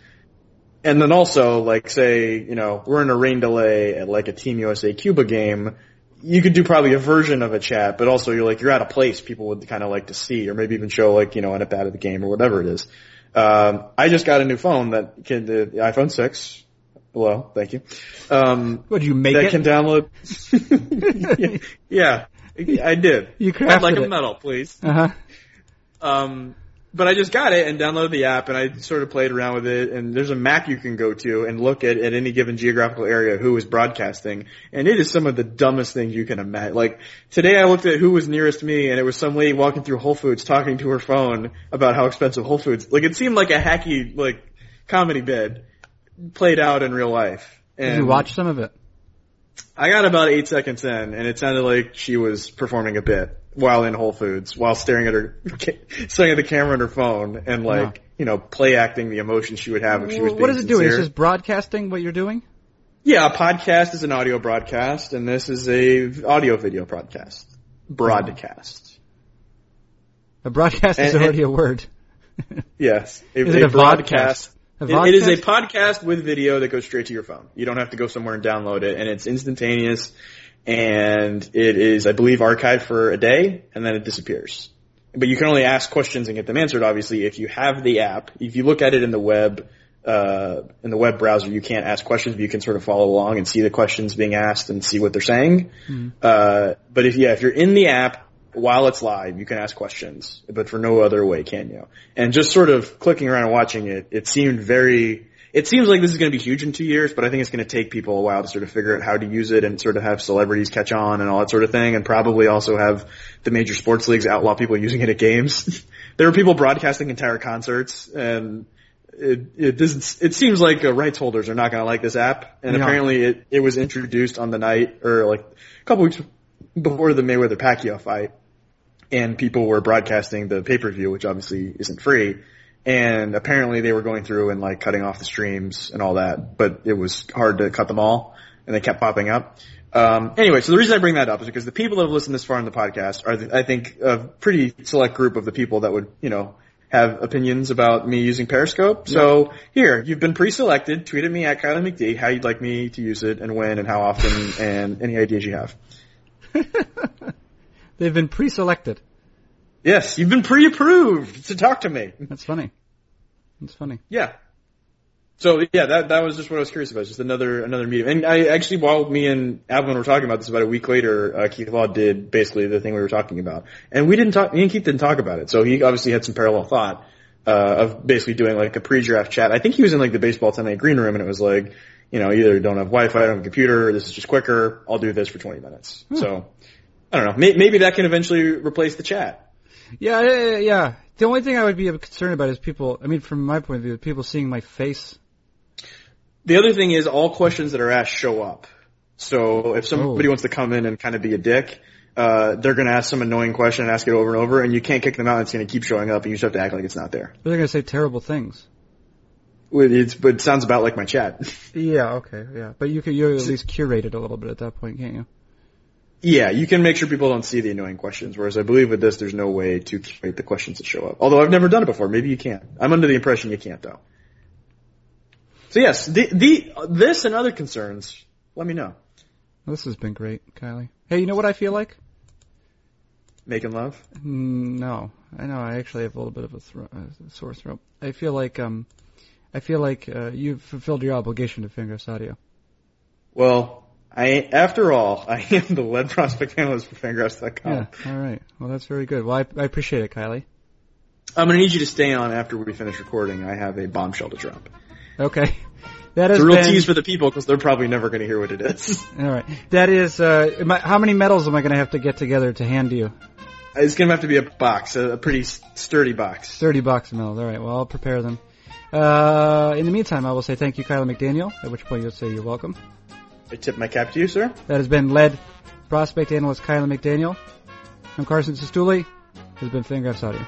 And then also, like, say, you know, we're in a rain delay at like a Team USA Cuba game. You could do probably a version of a chat, but also you're like, you're at a place people would kind of like to see, or maybe even show like, you know, an at bat of the game or whatever it is. Um, I just got a new phone that can, the iPhone 6. Hello, thank you. Um, What, did you make that it? can download. yeah, I did. You I'd crafted like a medal, please. Uh huh. Um, but I just got it and downloaded the app and I sort of played around with it and there's a map you can go to and look at at any given geographical area who is broadcasting and it is some of the dumbest things you can imagine. Like today I looked at who was nearest me and it was some lady walking through Whole Foods talking to her phone about how expensive Whole Foods. Like it seemed like a hacky like comedy bit played out in real life. And Did you watch some of it? I got about eight seconds in, and it sounded like she was performing a bit while in Whole Foods, while staring at her, staring at the camera on her phone, and uh-huh. like you know, play acting the emotion she would have if she was. what is it doing? It's sincere. just broadcasting what you're doing? Yeah, a podcast is an audio broadcast, and this is a audio video broadcast. Broadcast. A broadcast is And- and- already a word. Yes. Is it a? A It- it is a podcast with video that goes straight to your phone. You don't have to go somewhere and download it, and it's instantaneous. And it is, I believe, archived for a day, and then it disappears. But you can only ask questions and get them answered. Obviously, if you have the app, if you look at it in the web, uh, in the web browser, you can't ask questions, but you can sort of follow along and see the questions being asked and see what they're saying. Uh, but if yeah, if you're in the app while it's live, you can ask questions, but for no other way can you. And just sort of clicking around and watching it, it seemed very. It seems like this is going to be huge in two years, but I think it's going to take people a while to sort of figure out how to use it and sort of have celebrities catch on and all that sort of thing, and probably also have the major sports leagues outlaw people using it at games. there were people broadcasting entire concerts, and it it doesn't. It seems like uh, rights holders are not going to like this app, and Yeah. apparently it it was introduced on the night or like a couple weeks before the Mayweather Pacquiao fight, and people were broadcasting the pay per view, which obviously isn't free. And apparently they were going through and like cutting off the streams and all that, but it was hard to cut them all, and they kept popping up. Um, anyway, so the reason I bring that up is because the people that have listened this far in the podcast are, the, I think, a pretty select group of the people that would, you know, have opinions about me using Periscope. So here, you've been pre-selected. Tweet at me at Kiley McD how you'd like me to use it and when and how often and any ideas you have. They've been pre-selected. Yes, you've been pre-approved to talk to me. That's funny. That's funny. Yeah. So yeah, that that was just what I was curious about. Just another another medium. And I actually, while me and Appelman were talking about this about a week later, uh, Keith Law did basically the thing we were talking about, and we didn't talk. Me and Keith didn't talk about it. So he obviously had some parallel thought uh, of basically doing like a pre-draft chat. I think he was in like the baseball tonight green room, and it was like, you know, either don't have Wi-Fi, don't have a computer, or this is just quicker. I'll do this for 20 minutes. So I don't know. May, maybe that can eventually replace the chat. Yeah, yeah. The only thing I would be concerned about is people. I mean, from my point of view, people seeing my face. The other thing is all questions that are asked show up. So if somebody Oh. wants to come in and kind of be a dick, uh, they're going to ask some annoying question and ask it over and over, and you can't kick them out. It's going to keep showing up, and you just have to act like it's not there. But they're going to say terrible things. It's, but it sounds about like my chat. Yeah. Okay. Yeah. But you could you at least curate it a little bit at that point, can't you? Yeah, you can make sure people don't see the annoying questions. Whereas I believe with this, there's no way to curate the questions that show up. Although I've never done it before. Maybe you can. I'm under the impression you can't though. So yes, the, the this and other concerns. Let me know. This has been great, Kiley. Hey, you know what I feel like? Making love. Mm, No, I know. I actually have a little bit of a, thro- a sore throat. I feel like um, I feel like uh, you've fulfilled your obligation to Fangraphs Audio. Well, I after all, I am the lead prospect analyst for Fangraphs.com. Yeah. All right. Well, that's very good. Well, I, I appreciate it, Kiley. I'm going to need you to stay on after we finish recording. I have a bombshell to drop. Okay. That It's a real been, tease for the people because they're probably never going to hear what it is. All right. That is. Uh, I- how many medals am I going to have to get together to hand to you? It's going to have to be a box, a, a pretty sturdy box. Thirty box of medals. All right. Well, I'll prepare them. Uh, in the meantime, I will say thank you, Kiley McDaniel. At which point you'll say you're welcome. I tip my cap to you, sir. That has been lead prospect analyst Kiley McDaniel. I'm Carson Cistulli. has been Fangraphs Audio.